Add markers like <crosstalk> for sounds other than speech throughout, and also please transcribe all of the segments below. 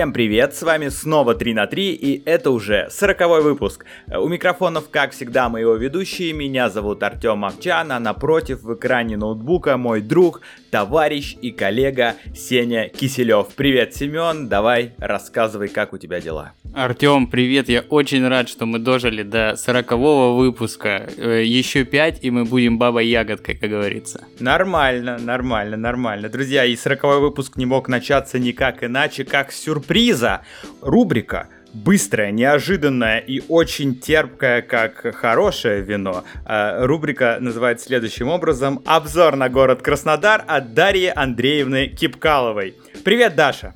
Всем привет, с вами снова 3 на 3 и это уже сороковой выпуск. У микрофонов, как всегда, мои ведущие, меня зовут Артем Овчан, а напротив в экране ноутбука мой друг, товарищ и коллега Сеня Киселев. Привет, Семен, давай рассказывай, как у тебя дела. Артем, привет, я очень рад, что мы дожили до сорокового выпуска. Э, Еще пять, и мы будем бабой ягодкой, как говорится. Нормально, нормально, нормально. Друзья, и сороковой выпуск не мог начаться никак иначе, как с сюрприза. Рубрика быстрая, неожиданная и очень терпкая, как хорошее вино. А, рубрика называется следующим образом «Обзор на город Краснодар» от Дарьи Андреевны Кипкаловой. Привет, Даша!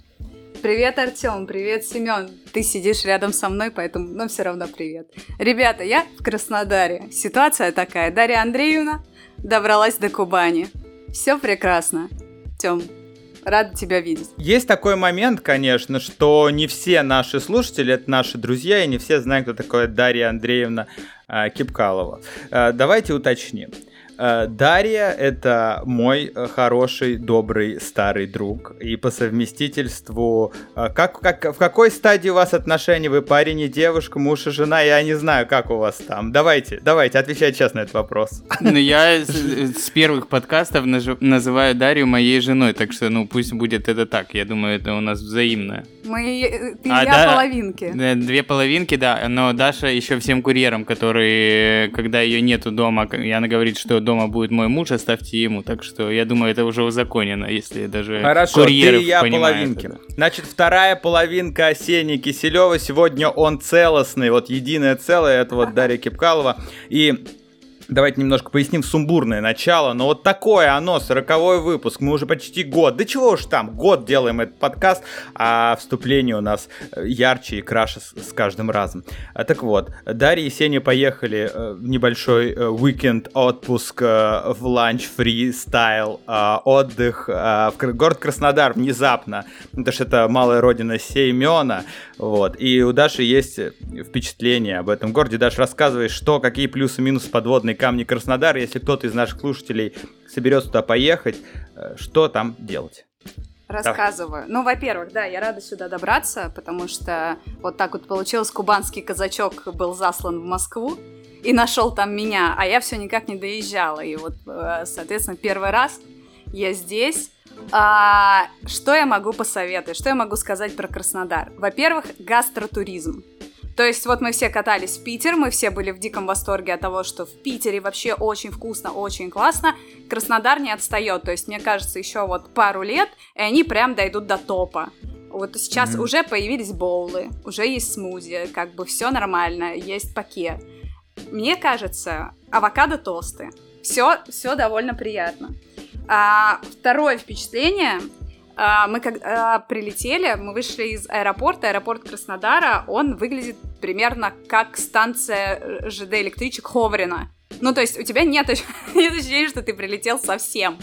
Привет, Артем, привет, Семен. Ты сидишь рядом со мной, поэтому, ну, все равно привет. Ребята, я в Краснодаре. Ситуация такая. Дарья Андреевна добралась до Кубани. Все прекрасно. Тем, рада тебя видеть. Есть такой момент, конечно, что не все наши слушатели, это наши друзья, и не все знают, кто такая Дарья Андреевна э, Кипкалова. Э, давайте уточним. Э, Дарья — это мой э, хороший, добрый, старый друг. И по совместительству... э, Как, как, в какой стадии у вас отношений? Вы парень и девушка, муж и жена? Я не знаю, как у вас там. Давайте, давайте, отвечайте честно на этот вопрос. Ну, я с, с первых подкастов нажи- называю Дарью моей женой, так что, ну, пусть будет это так. Я думаю, это у нас взаимно. Мы ты А, я да. половинки. Две половинки, да, но Даша еще всем курьерам, которые, когда ее нету дома, и она говорит, что дома будет мой муж, оставьте ему. Так что я думаю, это уже узаконено, если даже Хорошо, курьеры ты и я половинки. это. Значит, вторая половинка Осени Киселева. Сегодня он целостный, вот единое целое, это вот Дарья Кипкалова. И Давайте немножко поясним сумбурное начало, но вот такое оно, сороковой выпуск, мы уже почти год, да чего уж там, год делаем этот подкаст, а вступление у нас э, ярче и краше с, с каждым разом. А, так вот, Дарья и Сеня поехали э, в небольшой э, уикенд, отпуск в ланч, фристайл, отдых в город Краснодар внезапно, потому что это малая родина Сеймена, вот, и у Даши есть впечатление об этом городе. Даша, рассказывай, что, какие плюсы-минусы подводные камни Краснодара, если кто-то из наших слушателей соберется туда поехать, э, что там делать? Рассказываю. Ну, во-первых, да, я рада сюда добраться, потому что вот так вот получилось, кубанский казачок был заслан в Москву и нашел там меня, а я все никак не доезжала. И вот, э, соответственно, первый раз я здесь. А, что я могу посоветовать? Что я могу сказать про Краснодар? Во-первых, гастротуризм. То есть вот мы все катались в Питер, мы все были в диком восторге от того, что в Питере вообще очень вкусно, очень классно. Краснодар не отстает, то есть мне кажется, еще вот пару лет, и они прям дойдут до топа. Вот сейчас Мгм. уже появились боулы, уже есть смузи, как бы все нормально, есть паке. Мне кажется, авокадо тосты. Все, все довольно приятно. А, второе впечатление. А, мы когда прилетели, мы вышли из аэропорта, аэропорт Краснодара, он выглядит примерно как станция э, ЖД электричек Ховрина. Ну, то есть у тебя нет, <laughs> нет ощущения, что ты прилетел совсем.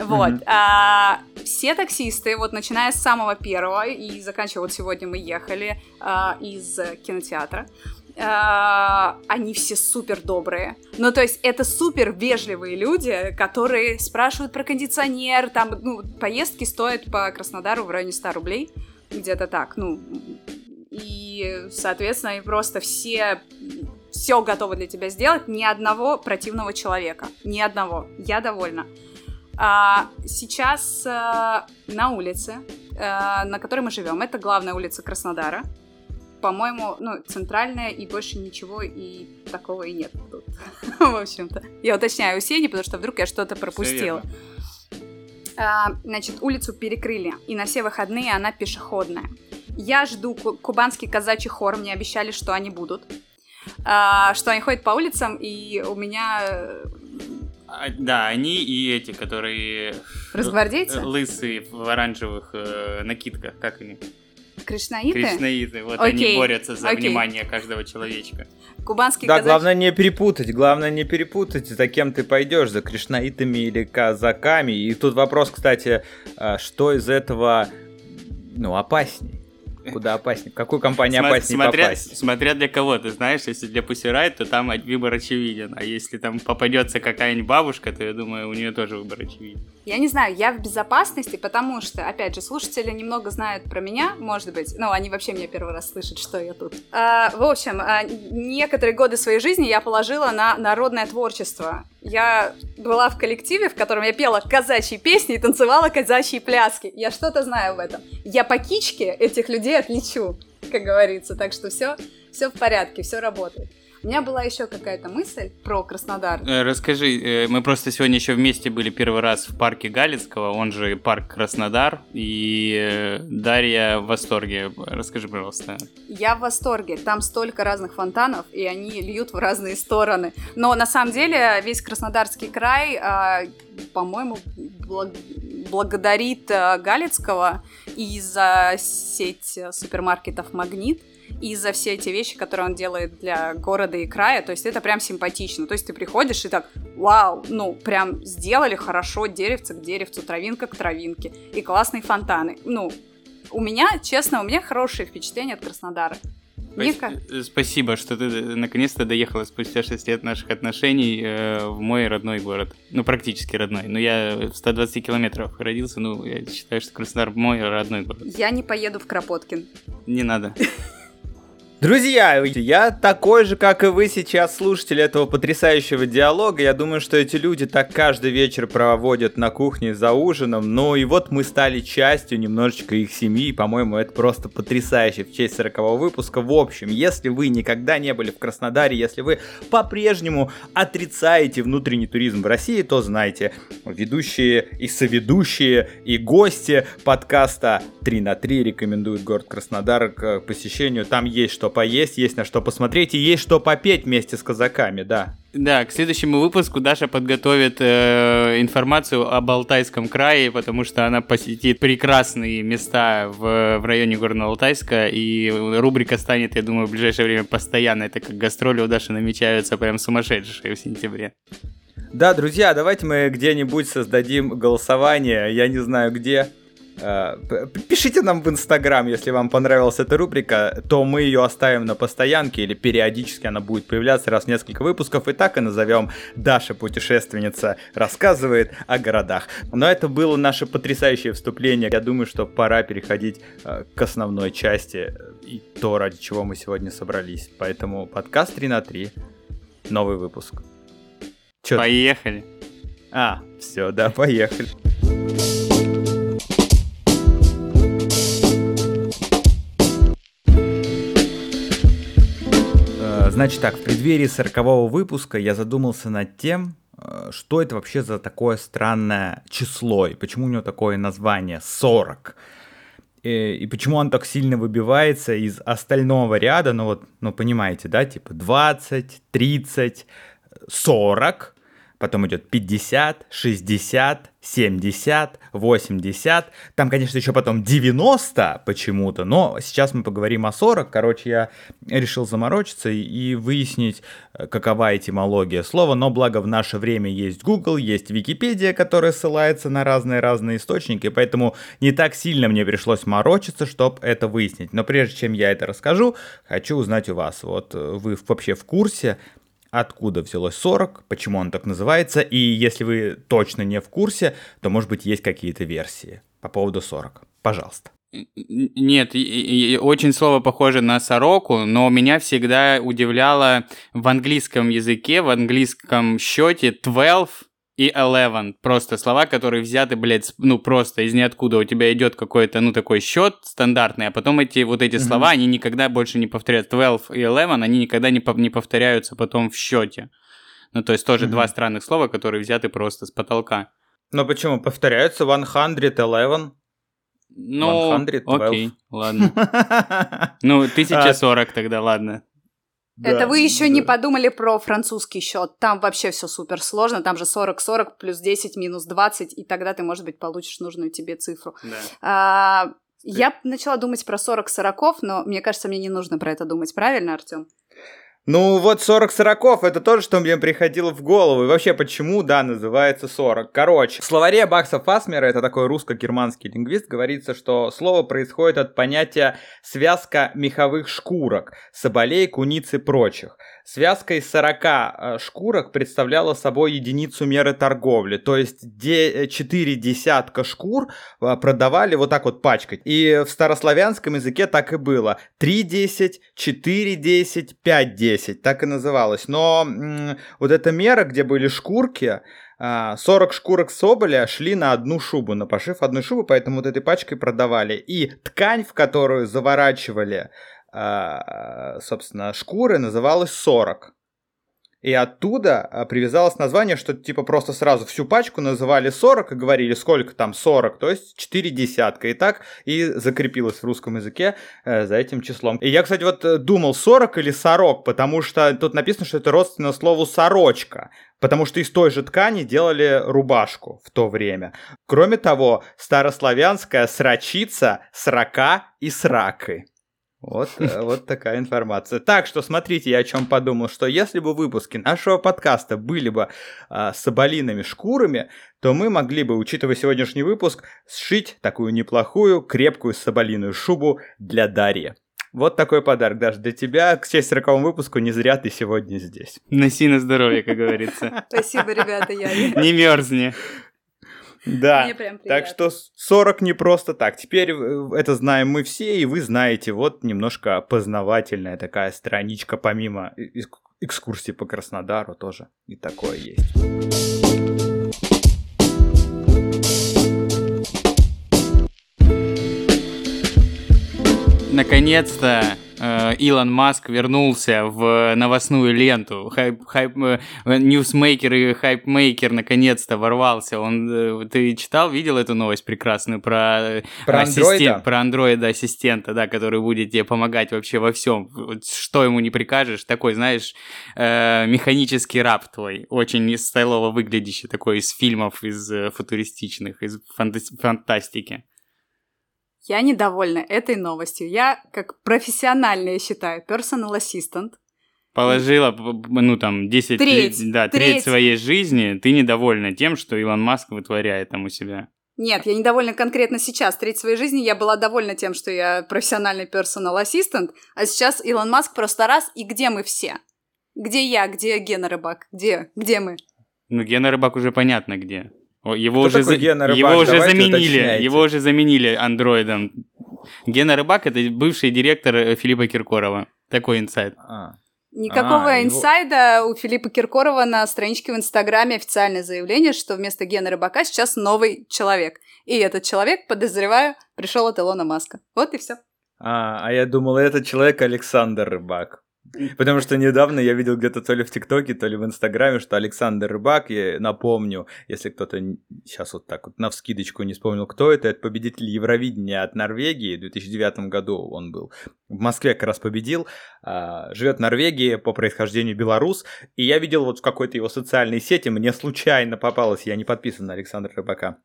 Вот. Мгм. а, все таксисты, вот начиная с самого первого и заканчивая, вот сегодня мы ехали а, из э, кинотеатра, они все супер добрые. Ну, то есть это супер вежливые люди, которые спрашивают про кондиционер, там, ну, поездки стоят по Краснодару в районе 100 рублей, где-то так, ну, и, соответственно, они просто все все готовы для тебя сделать, ни одного противного человека, ни одного. Я довольна. А, сейчас а, на улице, а, на которой мы живем, это главная улица Краснодара. По-моему, ну, центральная, и больше ничего и такого и нет тут. <laughs> В общем-то. Я уточняю у Сени, потому что вдруг я что-то пропустила. А, значит, улицу перекрыли, и на все выходные она пешеходная. Я жду ку- кубанский казачий хор, мне обещали, что они будут. А, что они ходят по улицам, и у меня А, Да, они и эти, которые... Разгвардейцы? э, Лысые в оранжевых э, накидках, как они? Кришнаиты, Кришнаиты. Вот Окей, они борются за окей. внимание каждого человечка. кубанский Да, казачий... главное не перепутать, главное не перепутать, за кем ты пойдешь, за кришнаитами или казаками. И тут вопрос, кстати, а, что из этого, ну, опасней? Куда опаснее? В какую компанию Сма- опаснее смотря, попасть? смотря для кого, ты знаешь, если для Pussy Riot, то там выбор очевиден, а если там попадется какая-нибудь бабушка, то я думаю, у нее тоже выбор очевиден. Я не знаю, я в безопасности, потому что, опять же, слушатели немного знают про меня, может быть. Ну, они вообще меня первый раз слышат, что я тут. А, в общем, а, некоторые годы своей жизни я положила на народное творчество. Я была в коллективе, в котором я пела казачьи песни и танцевала казачьи пляски. Я что-то знаю в этом. Я по кичке этих людей отличу, как говорится. Так что все, все в порядке, все работает. У меня была еще какая-то мысль про Краснодар. Э, Расскажи, э, мы просто сегодня еще вместе были первый раз в парке Галицкого, он же парк Краснодар, и э, Дарья в восторге. Расскажи, пожалуйста. Я в восторге. Там столько разных фонтанов, и они льют в разные стороны. Но на самом деле весь Краснодарский край, а, по-моему, благ- благодарит Галицкого и за сеть супермаркетов «Магнит», и за все эти вещи, которые он делает для города и края, то есть это прям симпатично. То есть ты приходишь и так, вау, ну, прям сделали хорошо деревце к деревцу, травинка к травинке, и классные фонтаны. Ну, у меня, честно, у меня хорошие впечатления от Краснодара. Мне Спас- ка- э, Спасибо, что ты э, наконец-то доехала спустя 6 лет наших отношений э, в мой родной город. Ну, практически родной. Но я в 120 километрах родился, ну, я считаю, что Краснодар мой родной город. Я не поеду в Кропоткин. Не надо. <laughs> Друзья, я такой же, как и вы сейчас, слушатели этого потрясающего диалога. Я думаю, что эти люди так каждый вечер проводят на кухне за ужином. Ну и вот мы стали частью немножечко их семьи. По-моему, это просто потрясающе в честь 40 выпуска. В общем, если вы никогда не были в Краснодаре, если вы по-прежнему отрицаете внутренний туризм в России, то знайте, ведущие и соведущие и гости подкаста 3 на 3 рекомендуют город Краснодар к посещению. Там есть что поесть, есть на что посмотреть и есть что попеть вместе с казаками, да. Да, к следующему выпуску Даша подготовит э, информацию об Алтайском крае, потому что она посетит прекрасные места в, в районе Горного Алтайска, и рубрика станет, я думаю, в ближайшее время постоянной, так как гастроли у Даши намечаются прям сумасшедшие в сентябре. Да, друзья, давайте мы где-нибудь создадим голосование, я не знаю где. Э, Пишите нам в Инстаграм, если вам понравилась эта рубрика, то мы ее оставим на постоянке или периодически она будет появляться раз в несколько выпусков, и так и назовем Даша Путешественница рассказывает о городах. Но это было наше потрясающее вступление. Я думаю, что пора переходить э, к основной части э, и то, ради чего мы сегодня собрались. Поэтому подкаст 3 на 3, новый выпуск. Чё ты? Поехали. А, все, да, поехали. Значит так, в преддверии 40 выпуска я задумался над тем, э, что это вообще за такое странное число, и почему у него такое название 40. И, и почему он так сильно выбивается из остального ряда, ну вот, ну понимаете, да, типа 20, 30, 40, потом идет 50, 60, 70, 80, там, конечно, еще потом 90 почему-то, но сейчас мы поговорим о 40, короче, я решил заморочиться и, выяснить, э, какова этимология слова, но благо в наше время есть Google, есть Википедия, которая ссылается на разные-разные источники, поэтому не так сильно мне пришлось морочиться, чтобы это выяснить, но прежде чем я это расскажу, хочу узнать у вас, вот э, вы вообще в курсе, откуда взялось 40, почему он так называется, и если вы точно не в курсе, то, может быть, есть какие-то версии по поводу 40. Пожалуйста. Нет, очень слово похоже на сороку, но меня всегда удивляло в английском языке, в английском счете 12 и 11. Просто слова, которые взяты, блядь, ну просто из ниоткуда. У тебя идет какой-то, ну такой счет стандартный, а потом эти вот эти Мгм. слова, они никогда больше не повторяются. 12 и 11, они никогда не, пов- не повторяются потом в счете. Ну, то есть тоже Мгм. два странных слова, которые взяты просто с потолка. Но почему? Повторяются 111. Ну, 112. окей, ладно. <laughs> Ну, 1040 тогда, ладно. Это вы еще не да. подумали про французский счет. Там вообще все супер сложно. Там же 40-40 плюс 10 минус 20, и тогда ты, может быть, получишь нужную тебе цифру. Да. А, я начала думать про 40 сороков, но мне кажется, мне не нужно про это думать. Правильно, Артем? Ну, вот 40 сороков, это тоже, что мне приходило в голову. И вообще, почему, да, называется 40. Короче, в словаре Бакса Фасмера, это такой русско-германский лингвист, говорится, что слово происходит от понятия «связка меховых шкурок», соболей, куниц и прочих. Связка из 40 э, шкурок представляла собой единицу меры торговли, то есть 4 десятка шкур э, продавали вот так вот пачкать. И в старославянском языке так и было. 3 10, 4 10, 5 10, так и называлось. Но вот эта мера, где были шкурки, 40 а, шкурок соболя шли на одну шубу, на пошив одной шубы, поэтому вот этой пачкой продавали. И ткань, в которую заворачивали а, собственно, шкуры называлась 40. И оттуда а, привязалось название, что типа просто сразу всю пачку называли 40 и говорили, сколько там 40, то есть 4 десятка. И так и закрепилось в русском языке э, за этим числом. И я, кстати, вот э, думал 40 или сорок, потому что тут написано, что это родственно слову сорочка. Потому что из той же ткани делали рубашку в то время. Кроме того, старославянская срачица, срака и сракой. Вот, э, вот такая информация. Так что смотрите, я о чем подумал, что если бы выпуски нашего подкаста были бы с соболиными шкурами, то мы могли бы, учитывая сегодняшний выпуск, сшить такую неплохую, крепкую соболиную шубу для Дарьи. Вот такой подарок даже для тебя. К честь 40 выпуску не зря ты сегодня здесь. Носи на здоровье, как говорится. <laughs> Спасибо, ребята, я Не мерзни. Да, так что 40 не просто так. Теперь э, это знаем мы все, и вы знаете. Вот немножко познавательная такая страничка, помимо экскурсии по Краснодару тоже и такое есть. Наконец-то Илон Маск вернулся в новостную ленту. Хайп, хайп, э, ньюсмейкер и хайпмейкер наконец-то ворвался. Он, э, ты читал, видел эту новость прекрасную про, про ассистент, про андроида ассистента, да, который будет тебе помогать вообще во всем. Что ему не прикажешь, такой, знаешь, э, механический раб твой, очень стайлово выглядящий, такой из фильмов, из футуристичных, из фантастики. Я недовольна этой новостью. Я, как профессиональный, я считаю, personal assistant, Положила, ну там, 10 треть, лет, да, треть. треть своей жизни, ты недовольна тем, что Илон Маск вытворяет там у себя. Нет, я недовольна конкретно сейчас. Треть своей жизни я была довольна тем, что я профессиональный personal assistant, а сейчас Илон Маск просто раз, и где мы все? Где я, где Гена Рыбак? Где? Где мы? Ну, Гена Рыбак уже понятно где. Его Кто уже, за... Рыбак? его уже заменили, уточняйте. его уже заменили андроидом. Гена Рыбак это бывший директор э, Филиппа Киркорова. Такой инсайд. А. Никакого а, инсайда его... у Филиппа Киркорова на страничке в Инстаграме официальное заявление, что вместо Гена Рыбака сейчас новый человек. И этот человек, подозреваю, пришел от Илона Маска. Вот и все. А, а я думал, этот человек Александр Рыбак. Потому что недавно я видел где-то то ли в ТикТоке, то ли в Инстаграме, что Александр Рыбак, я напомню, если кто-то сейчас вот так вот на вскидочку не вспомнил, кто это, это победитель Евровидения от Норвегии, в 2009 году он был. В Москве как раз победил, а, живет в Норвегии, по происхождению белорус, и я видел вот в какой-то его социальной сети, мне случайно попалось, я не подписан на Александра Рыбака,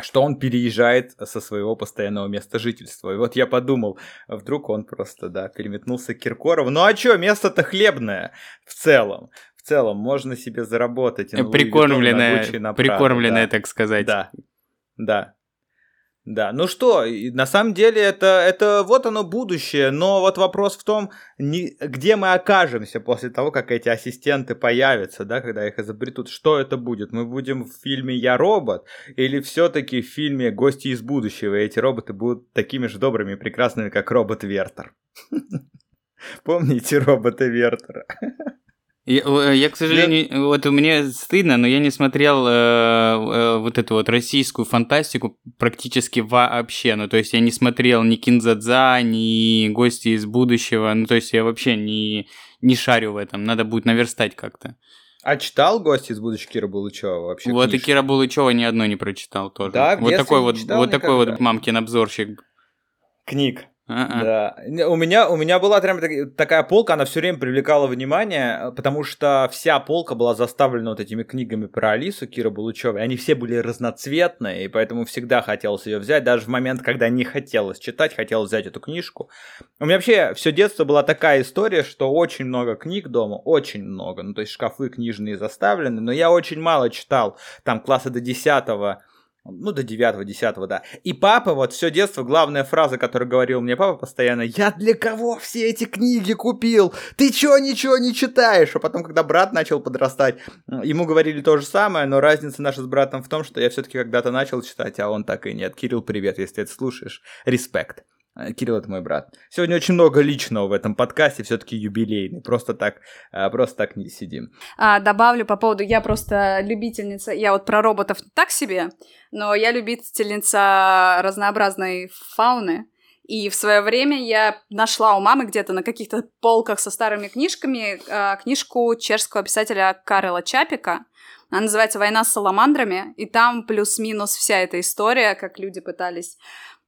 что он переезжает со своего постоянного места жительства. И вот я подумал, вдруг он просто, да, переметнулся к Киркорову. Ну а чё, место-то хлебное в целом. В целом, можно себе заработать. Прикормленное, прикормленное, да. так сказать. Да, да. Да, ну что, на самом деле это, это вот оно будущее, но вот вопрос в том, не, где мы окажемся после того, как эти ассистенты появятся, да, когда их изобретут, что это будет? Мы будем в фильме «Я робот» или все-таки в фильме «Гости из будущего», и эти роботы будут такими же добрыми и прекрасными, как робот Вертер? <laughs> Помните робота Вертера? <laughs> Я, э, я, к сожалению, я... вот мне стыдно, но я не смотрел э, э, вот эту вот российскую фантастику практически вообще. Ну, то есть я не смотрел ни Кинзадза, ни Гости из будущего. Ну, то есть я вообще не, не шарю в этом. Надо будет наверстать как-то. А читал «Гости из будущего» Кира Булычева вообще? Вот книжку? и Кира Булычева ни одной не прочитал тоже. Да, вот такой вот, вот такой вот мамкин обзорщик. Книг. А-а. Да. У меня, у меня была прям так- такая полка, она все время привлекала внимание, э, потому что вся полка была заставлена вот этими книгами про Алису Кира Булычевой. Они все были разноцветные, и поэтому всегда хотелось ее взять, даже в момент, когда не хотелось читать, хотелось взять эту книжку. У меня вообще все детство была такая история, что очень много книг дома, очень много. Ну, то есть шкафы книжные заставлены, но я очень мало читал, там класса до 10 ну, до 9-10, да. И папа, вот все детство, главная фраза, которую говорил мне папа постоянно, я для кого все эти книги купил? Ты чё ничего не читаешь? А потом, когда брат начал подрастать, ему говорили то же самое, но разница наша с братом в том, что я все-таки когда-то начал читать, а он так и нет. Кирилл, привет, если ты это слушаешь. Респект. Э, Кирилл, это мой брат. Сегодня очень много личного в этом подкасте, все-таки юбилейный. Просто так, э, просто так не сидим. А, добавлю по поводу, я просто любительница, я вот про роботов так себе, но я любительница разнообразной фауны. И в свое время я нашла у мамы где-то на каких-то полках со старыми книжками а, книжку чешского писателя Карела Чапика. Она называется «Война с саламандрами», и там плюс-минус вся эта история, как люди пытались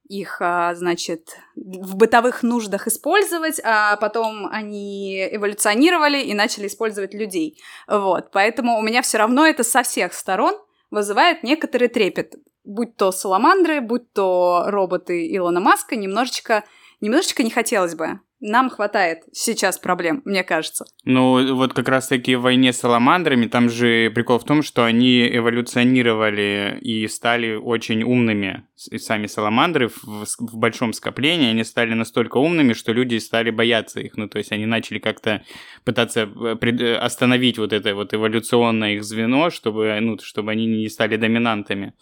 их, а, значит, в бытовых нуждах использовать, а потом они эволюционировали и начали использовать людей. Вот, поэтому у меня все равно это со всех сторон вызывает некоторый трепет. Будь то саламандры, будь то роботы Илона Маска, немножечко, немножечко не хотелось бы. Нам хватает сейчас проблем, мне кажется. Ну, вот как раз-таки в войне с саламандрами, там же прикол в том, что они эволюционировали и стали очень умными. И сами саламандры в, в большом скоплении, они стали настолько умными, что люди стали бояться их. Ну, то есть они начали как-то пытаться э, пред- э, остановить вот это вот эволюционное их звено, чтобы, ну, чтобы они не стали доминантами.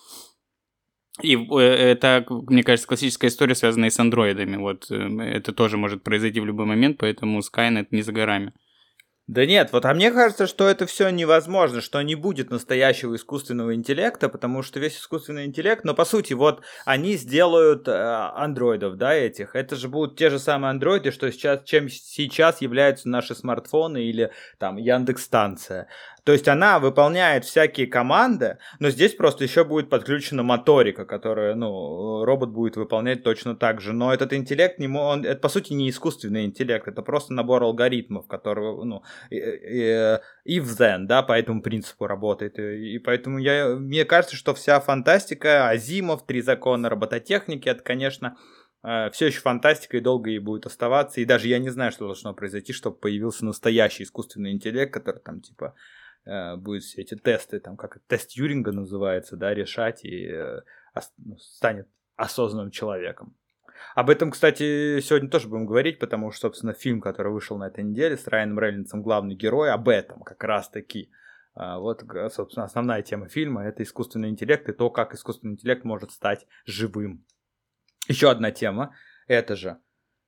И э, это, мне кажется, классическая история, связанная с андроидами. Вот э, это тоже может произойти в любой момент, поэтому Skynet не за горами. Да нет, вот а мне кажется, что это все невозможно, что не будет настоящего искусственного интеллекта, потому что весь искусственный интеллект, но по сути вот они сделают э, андроидов, да, этих. Это же будут те же самые андроиды, что сейчас, чем сейчас являются наши смартфоны или там Яндекс станция. То есть она выполняет всякие команды, но здесь просто еще будет подключена моторика, которая, ну, робот будет выполнять точно так же. Но этот интеллект, не, он, это по сути не искусственный интеллект, это просто набор алгоритмов, которые, ну, и, в Zen, да, по этому принципу работает. И, и поэтому я, мне кажется, что вся фантастика, Азимов, Три закона робототехники, это, конечно, все еще фантастика и долго ей будет оставаться. И даже я не знаю, что должно произойти, чтобы появился настоящий искусственный интеллект, который там типа э, будет все эти тесты, там как тест Юринга называется, да, решать и э, ну, станет осознанным человеком. Об этом, кстати, сегодня тоже будем говорить, потому что, собственно, фильм, который вышел на этой неделе с Райаном Рейнольдсом, главный герой, об этом как раз-таки. А, Вот, собственно, основная тема фильма — это искусственный интеллект и то, как искусственный интеллект может стать живым. Еще одна тема — это же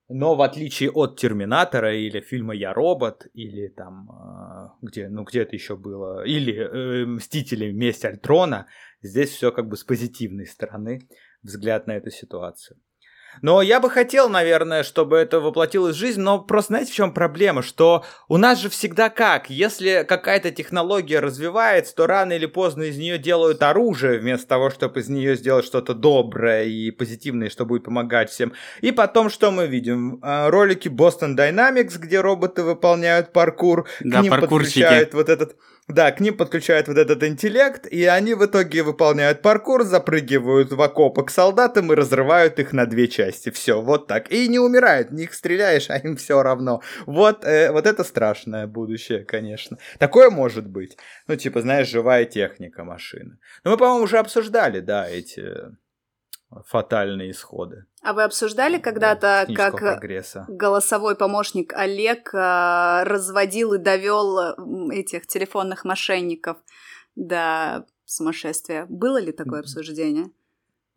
но в отличие от Терминатора или фильма Я робот, или там, а, где, ну где это еще было, или э, Мстители Месть Альтрона, здесь все как бы с позитивной стороны взгляд на эту ситуацию. Но я бы хотел, наверное, чтобы это воплотилось в жизнь, но просто знаете, в чем проблема? Что у нас же всегда как? Если какая-то технология развивается, то рано или поздно из нее делают оружие, вместо того, чтобы из нее сделать что-то доброе и позитивное, что будет помогать всем. И потом что мы видим? А, Ролики Boston Dynamics, где роботы выполняют паркур, Да, к ним паркурщики. подключают вот этот... Да, к ним подключают вот этот интеллект, и они в итоге выполняют паркур, запрыгивают в окопы к солдатам и разрывают их на две части. Все, вот так. И не умирают, них стреляешь, а им все равно. Вот, э, вот это страшное будущее, конечно. Такое может быть. Ну, типа, знаешь, живая техника машины. Но мы, по-моему, уже обсуждали, да, эти фатальные исходы. А вы обсуждали когда-то, технического как прогресса. голосовой помощник Олег а, разводил и довел этих телефонных мошенников до сумасшествия? Было ли такое обсуждение?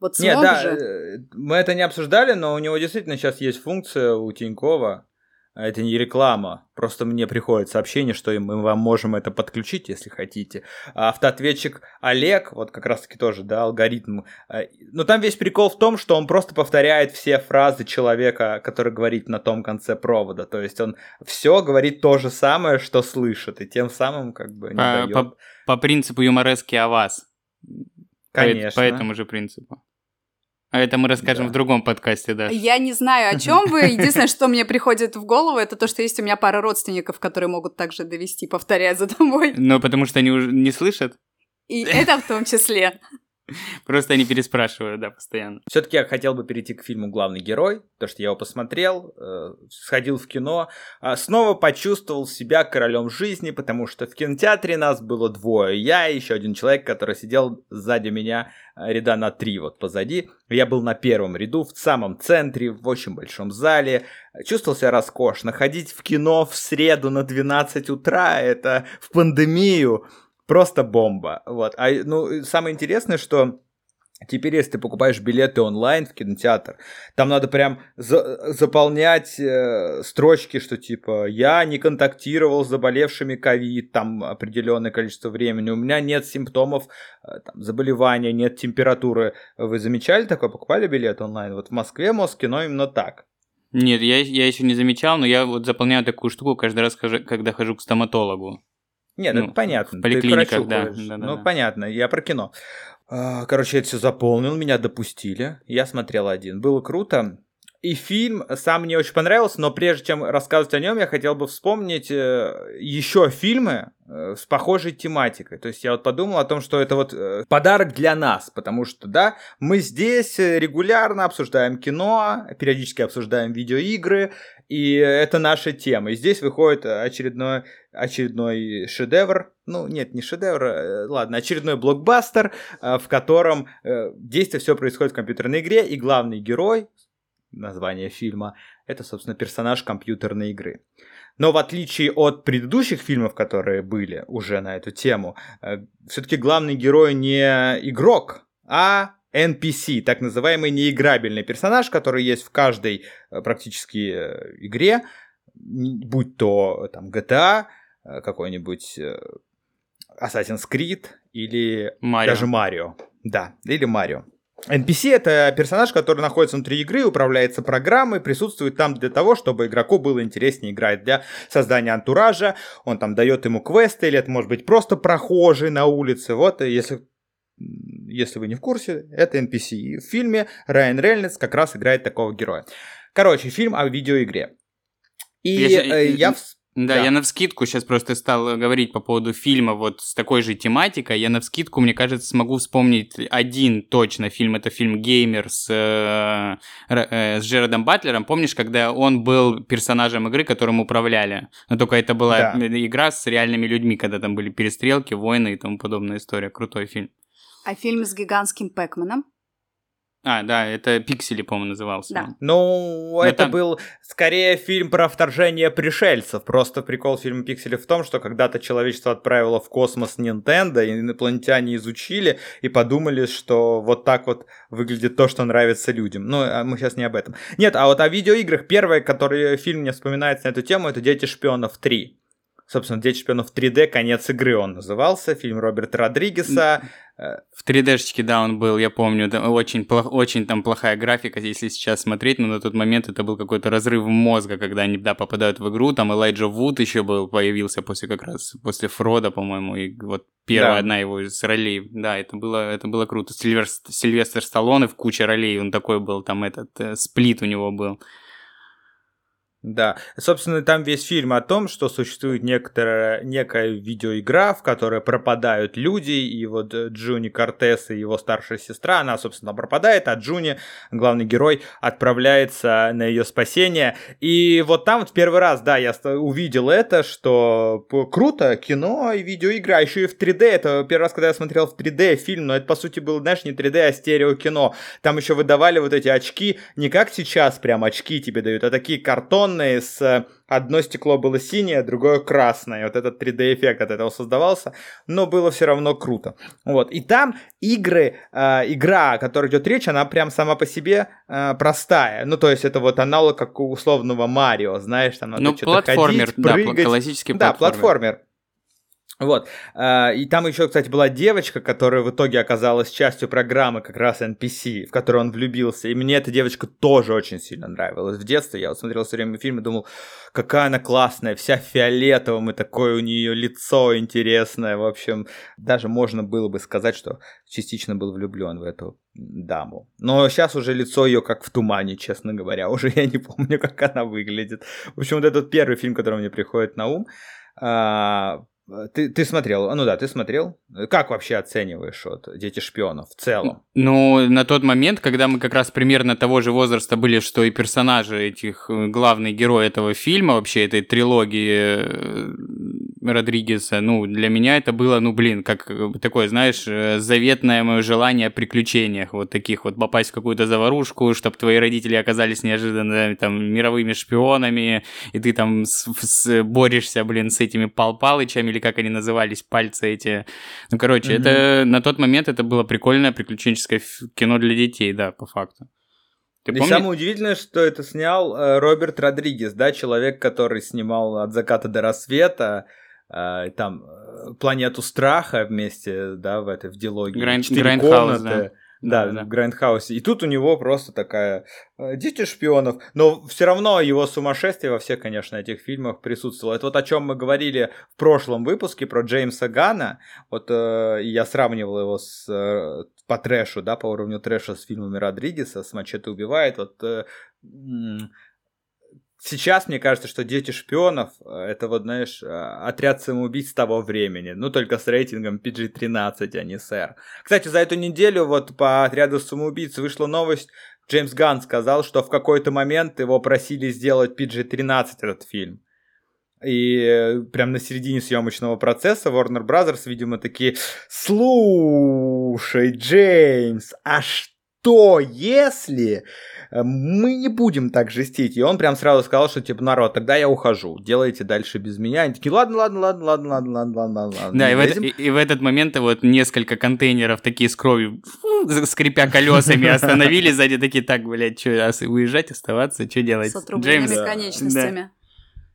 Вот Нет, да, же? э, мы это не обсуждали, но у него действительно сейчас есть функция у Тинькова. Это не реклама, просто мне приходит сообщение, что мы вам можем это подключить, если хотите. А автоответчик Олег, вот как раз-таки тоже, да, алгоритм. э, Но там весь прикол в том, что он просто повторяет все фразы человека, который говорит на том конце провода. То есть он все говорит то же самое, что слышит, и тем самым как бы не По, дает. по- по принципу юморески о вас. По, Конечно. по этому же принципу. А это мы расскажем Да. в другом подкасте, да. Я не знаю, о чем вы. Единственное, что мне приходит в голову, это то, что есть у меня пара родственников, которые могут также довести, повторять за тобой. Но потому что они уже не слышат, И это в том числе. <laughs> просто они переспрашивают, да, постоянно. Все-таки я хотел бы перейти к фильму «Главный герой», потому что я его посмотрел, э, сходил в кино, а снова почувствовал себя королем жизни, потому что в кинотеатре нас было двое. Я и еще один человек, который сидел сзади меня э, ряда на три вот позади. Я был на первом ряду, в самом центре, в очень большом зале. Чувствовал себя роскошно. Ходить в кино в среду на 12 утра, это в пандемию просто бомба. Вот. А, ну, самое интересное, что Теперь, если ты покупаешь билеты онлайн в кинотеатр, там надо прям за- заполнять э, строчки, что типа я не контактировал с заболевшими ковид там определенное количество времени, у меня нет симптомов э, там, заболевания, нет температуры. Вы замечали такое? Покупали билет онлайн? Вот в Москве Москино именно так. Нет, я, я еще не замечал, но я вот заполняю такую штуку каждый раз, когда хожу к стоматологу. Нет, Ну, это понятно. в поликлиниках, да, ходишь. да-да-да. Ну, понятно, я про кино. А, Короче, я это все заполнил, меня допустили. Я смотрел один. Было круто. И фильм сам мне очень понравился, но прежде чем рассказывать о нем, я хотел бы вспомнить э, еще фильмы э, с похожей тематикой. То есть я вот подумал о том, что это вот э, подарок для нас, потому что, да, мы здесь регулярно обсуждаем кино, периодически обсуждаем видеоигры, и это наша тема. И здесь выходит очередной, очередной шедевр, ну нет, не шедевр, э, ладно, очередной блокбастер, э, в котором э, действие все происходит в компьютерной игре, и главный герой, название фильма, это, собственно, персонаж компьютерной игры. Но в отличие от предыдущих фильмов, которые были уже на эту тему, все-таки главный герой не игрок, а NPC, так называемый неиграбельный персонаж, который есть в каждой практически игре, будь то там GTA, какой-нибудь э, Assassin's Creed или Марио. даже Марио. Да, или Марио. NPC это персонаж, который находится внутри игры, управляется программой, присутствует там для того, чтобы игроку было интереснее играть для создания антуража. Он там дает ему квесты, или это может быть просто прохожий на улице. Вот, и если, если вы не в курсе, это NPC. И в фильме Райан Рейнольдс как раз играет такого героя. Короче, фильм о видеоигре. И Я э, я... Да, Да. я навскидку сейчас просто стал говорить по поводу фильма вот с такой же тематикой. Я навскидку, мне кажется, смогу вспомнить один точно фильм. Это фильм «Геймер» с, э, э, с Джерардом Батлером. Помнишь, когда он был персонажем игры, которым управляли? Но только это была Да. игра с реальными людьми, когда там были перестрелки, войны и тому подобная история. Крутой фильм. А фильм с гигантским Пэкманом? А, да, это «Пиксели», по-моему, назывался. Да. Ну, Но это там- был скорее фильм про вторжение пришельцев. Просто прикол фильма «Пиксели» в том, что когда-то человечество отправило в космос Nintendo, и инопланетяне изучили и подумали, что вот так вот выглядит то, что нравится людям. Ну, а мы сейчас не об этом. Нет, а вот о видеоиграх. Первое, который фильм мне вспоминается на эту тему, это «Дети шпионов 3». Собственно, «Дети шпионов 3D. Конец игры» он назывался. Фильм Роберта Родригеса. В 3D-шечке, да, он был, я помню, да, очень, плох- очень там плохая графика, если сейчас смотреть, но на тот момент это был какой-то разрыв мозга, когда они, да, попадают в игру, там Элайджа Вуд еще был, появился после как раз, после Фрода, по-моему, и вот первая Да. одна его из ролей, да, это было, это было круто. Сильвер- Сильвестр Сталлоне в куче ролей, он такой был, там этот, э, сплит у него был. Да, собственно, там весь фильм о том, что существует некоторая, некая видеоигра, в которой пропадают люди, и вот э, Джуни Кортес и его старшая сестра, она, собственно, пропадает, а Джуни, главный герой, отправляется на ее спасение. И вот там в первый раз, да, я увидел это, что круто, кино и видеоигра, а еще и в 3D, это первый раз, когда я смотрел в 3D фильм, но это, по сути, было, знаешь, не 3D, а стереокино. Там еще выдавали вот эти очки, не как сейчас прям очки тебе дают, а такие картонные с э, одно стекло было синее, другое красное. Вот этот 3D-эффект от этого создавался, но было все равно круто. Вот. И там игры, э, игра, о которой идет речь, она прям сама по себе э, простая. Ну, то есть это вот аналог как у условного Марио, знаешь, там надо Ну, что-то ходить, да, прыгать. классический Да, платформер. платформер. Вот. А, И там еще, кстати, была девочка, которая в итоге оказалась частью программы как раз NPC, в которую он влюбился. И мне эта девочка тоже очень сильно нравилась. В детстве я вот смотрел все время фильм и думал, какая она классная, вся в фиолетовом, и такое у нее лицо интересное. В общем, даже можно было бы сказать, что частично был влюблен в эту даму. Но сейчас уже лицо ее как в тумане, честно говоря. <laughs> Уже я не помню, как она выглядит. В общем, вот этот первый фильм, который мне приходит на ум. А, ты, ты смотрел, ну да, ты смотрел. Как вообще оцениваешь вот «Дети шпионов» в целом? Ну, на тот момент, когда мы как раз примерно того же возраста были, что и персонажи этих, э, главный герой этого фильма, вообще этой трилогии э, Родригеса, ну, для меня это было, ну, блин, как э, такое, знаешь, заветное мое желание о приключениях, вот таких вот, попасть в какую-то заварушку, чтобы твои родители оказались неожиданно там мировыми шпионами, и ты там с, с, борешься, блин, с этими Пал Палычами, или как они назывались, пальцы эти. Ну, короче, mm-hmm. это на тот момент это было прикольное приключенческое кино для детей, да, по факту. Ты и помни... самое удивительное, что это снял э, Роберт Родригес, да, человек, который снимал от заката до рассвета, э, там э, планету страха вместе, да, в этой в дилогии. Grind... Grindhouse, да. Да, да, в Грайндхаусе. И тут у него просто такая э, дети шпионов. Но все равно его сумасшествие во всех, конечно, этих фильмах присутствовало. Это вот о чем мы говорили в прошлом выпуске про Джеймса Ганна. Вот э, я сравнивал его с э, по трэшу, да, по уровню трэша с фильмами Родригеса, с Мачете убивает. Вот э, Сейчас мне кажется, что «Дети шпионов» — это вот, знаешь, а, отряд самоубийц того времени. Ну, только с рейтингом PG-13, а не сэр. Кстати, за эту неделю вот по отряду самоубийц вышла новость. Джеймс Ганн сказал, что в какой-то момент его просили сделать PG-13 этот фильм. И э, прям на середине съемочного процесса Warner Brothers, видимо, такие, слушай, Джеймс, а что если мы не будем так жестить. И он прям сразу сказал, что типа, народ, тогда я ухожу, делайте дальше без меня. Они такие, ладно, ладно, ладно, ладно, ладно, ладно, ладно, ладно. Да, и в, это, и, и в этот момент вот несколько контейнеров такие с кровью, скрипя колесами, <laughs> остановились сзади, такие, так, блядь, что, уезжать, оставаться, что делать? С отрубленными конечностями. Да.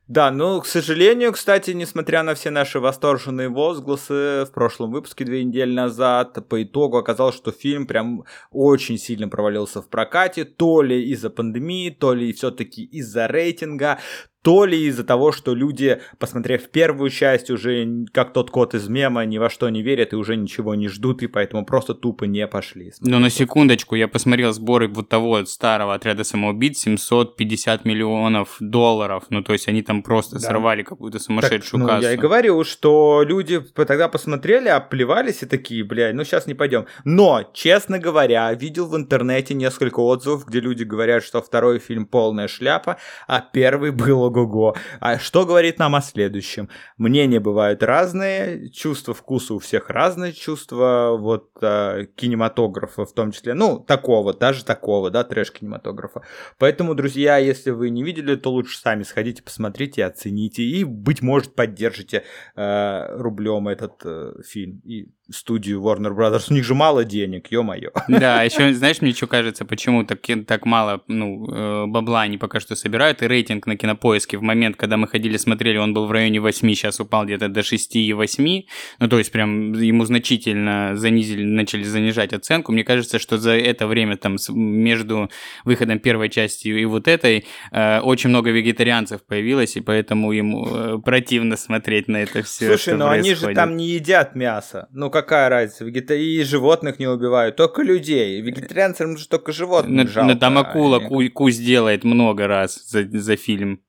Да, ну, к сожалению, кстати, несмотря на все наши восторженные возгласы, в прошлом выпуске две недели назад по итогу оказалось, что фильм прям очень сильно провалился в прокате, то ли из-за пандемии, то ли все-таки из-за рейтинга, то ли из-за того, что люди, посмотрев первую часть, уже как тот кот из мема, ни во что не верят и уже ничего не ждут, и поэтому просто тупо не пошли. Ну, на секундочку, я посмотрел сборы вот того старого отряда самоубийц, 750 миллионов долларов, ну, то есть они там просто да. сорвали какую-то сумасшедшую так, ну, я и говорю, что люди тогда посмотрели, оплевались и такие, блядь, ну, сейчас не пойдем. Но, честно говоря, видел в интернете несколько отзывов, где люди говорят, что второй фильм полная шляпа, а первый был ого-го. А что говорит нам о следующем? Мнения бывают разные, чувства вкуса у всех разные, чувства вот а, кинематографа в том числе, ну, такого, даже такого, да, трэш-кинематографа. Поэтому, друзья, если вы не видели, то лучше сами сходите, посмотрите, оцените и, быть может, поддержите э, рублем этот э, фильм. И студию Warner Brothers. У них же мало денег, ё-моё. Да, <laughs> еще, знаешь, мне что кажется, почему так, так мало ну, э, бабла они пока что собирают, и рейтинг на кинопоиске в момент, когда мы ходили, смотрели, он был в районе 8, сейчас упал где-то до 6,8, ну, то есть прям ему значительно занизили, начали занижать оценку. Мне кажется, что за это время там между выходом первой части и вот этой э, очень много вегетарианцев появилось, и поэтому ему э, противно смотреть на это все. Слушай, но происходит. они же там не едят мясо. Ну, какая разница? Вегета... И животных не убивают, только людей. Вегетарианцам же только животных но, жалко. Но там акула они... кусь делает много раз за, за фильм.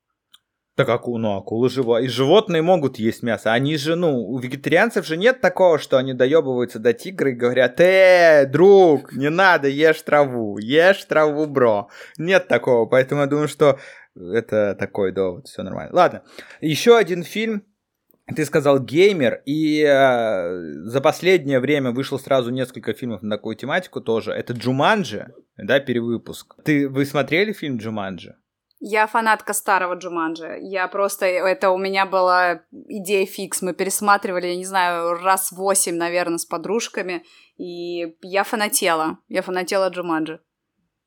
Так аку, ну акулы жива. И животные могут есть мясо. Они же, ну, у вегетарианцев же нет такого, что они доебываются до тигра и говорят, э, друг, не надо, ешь траву, ешь траву, бро. Нет такого, поэтому я думаю, что это такой довод, все нормально. Ладно, еще один фильм, ты сказал геймер, и э, за последнее время вышло сразу несколько фильмов на такую тематику тоже. Это Джуманджи, да, перевыпуск. Ты, вы смотрели фильм Джуманджи? Я фанатка старого Джуманджи. Я просто... Это у меня была идея фикс. Мы пересматривали, я не знаю, раз восемь, наверное, с подружками. И я фанатела. Я фанатела Джуманджи.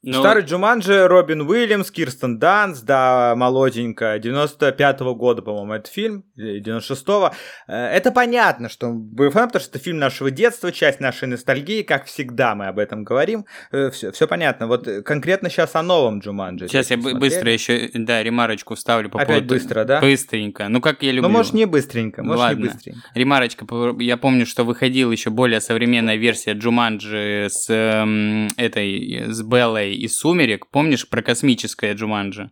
Ну, Старый Джуманджи, Робин Уильямс, Кирстен Данст, да, молоденькая, 95-го года, по-моему, это фильм, 96-го. Э, это понятно, что БФМ, потому что это фильм нашего детства, часть нашей ностальгии, как всегда мы об этом говорим. Все, э, все понятно. Вот конкретно сейчас о новом Джуманджи. Сейчас я смотрели. быстро еще, да, ремарочку вставлю по Опять поводу... быстро, да? Быстренько. Ну, как я люблю. Ну, может, не быстренько, может, Ладно. не быстренько. Ремарочка. Я помню, что выходила еще более современная версия Джуманджи с эм, этой, с Беллой и Сумерек Помнишь про космическое Джуманджи?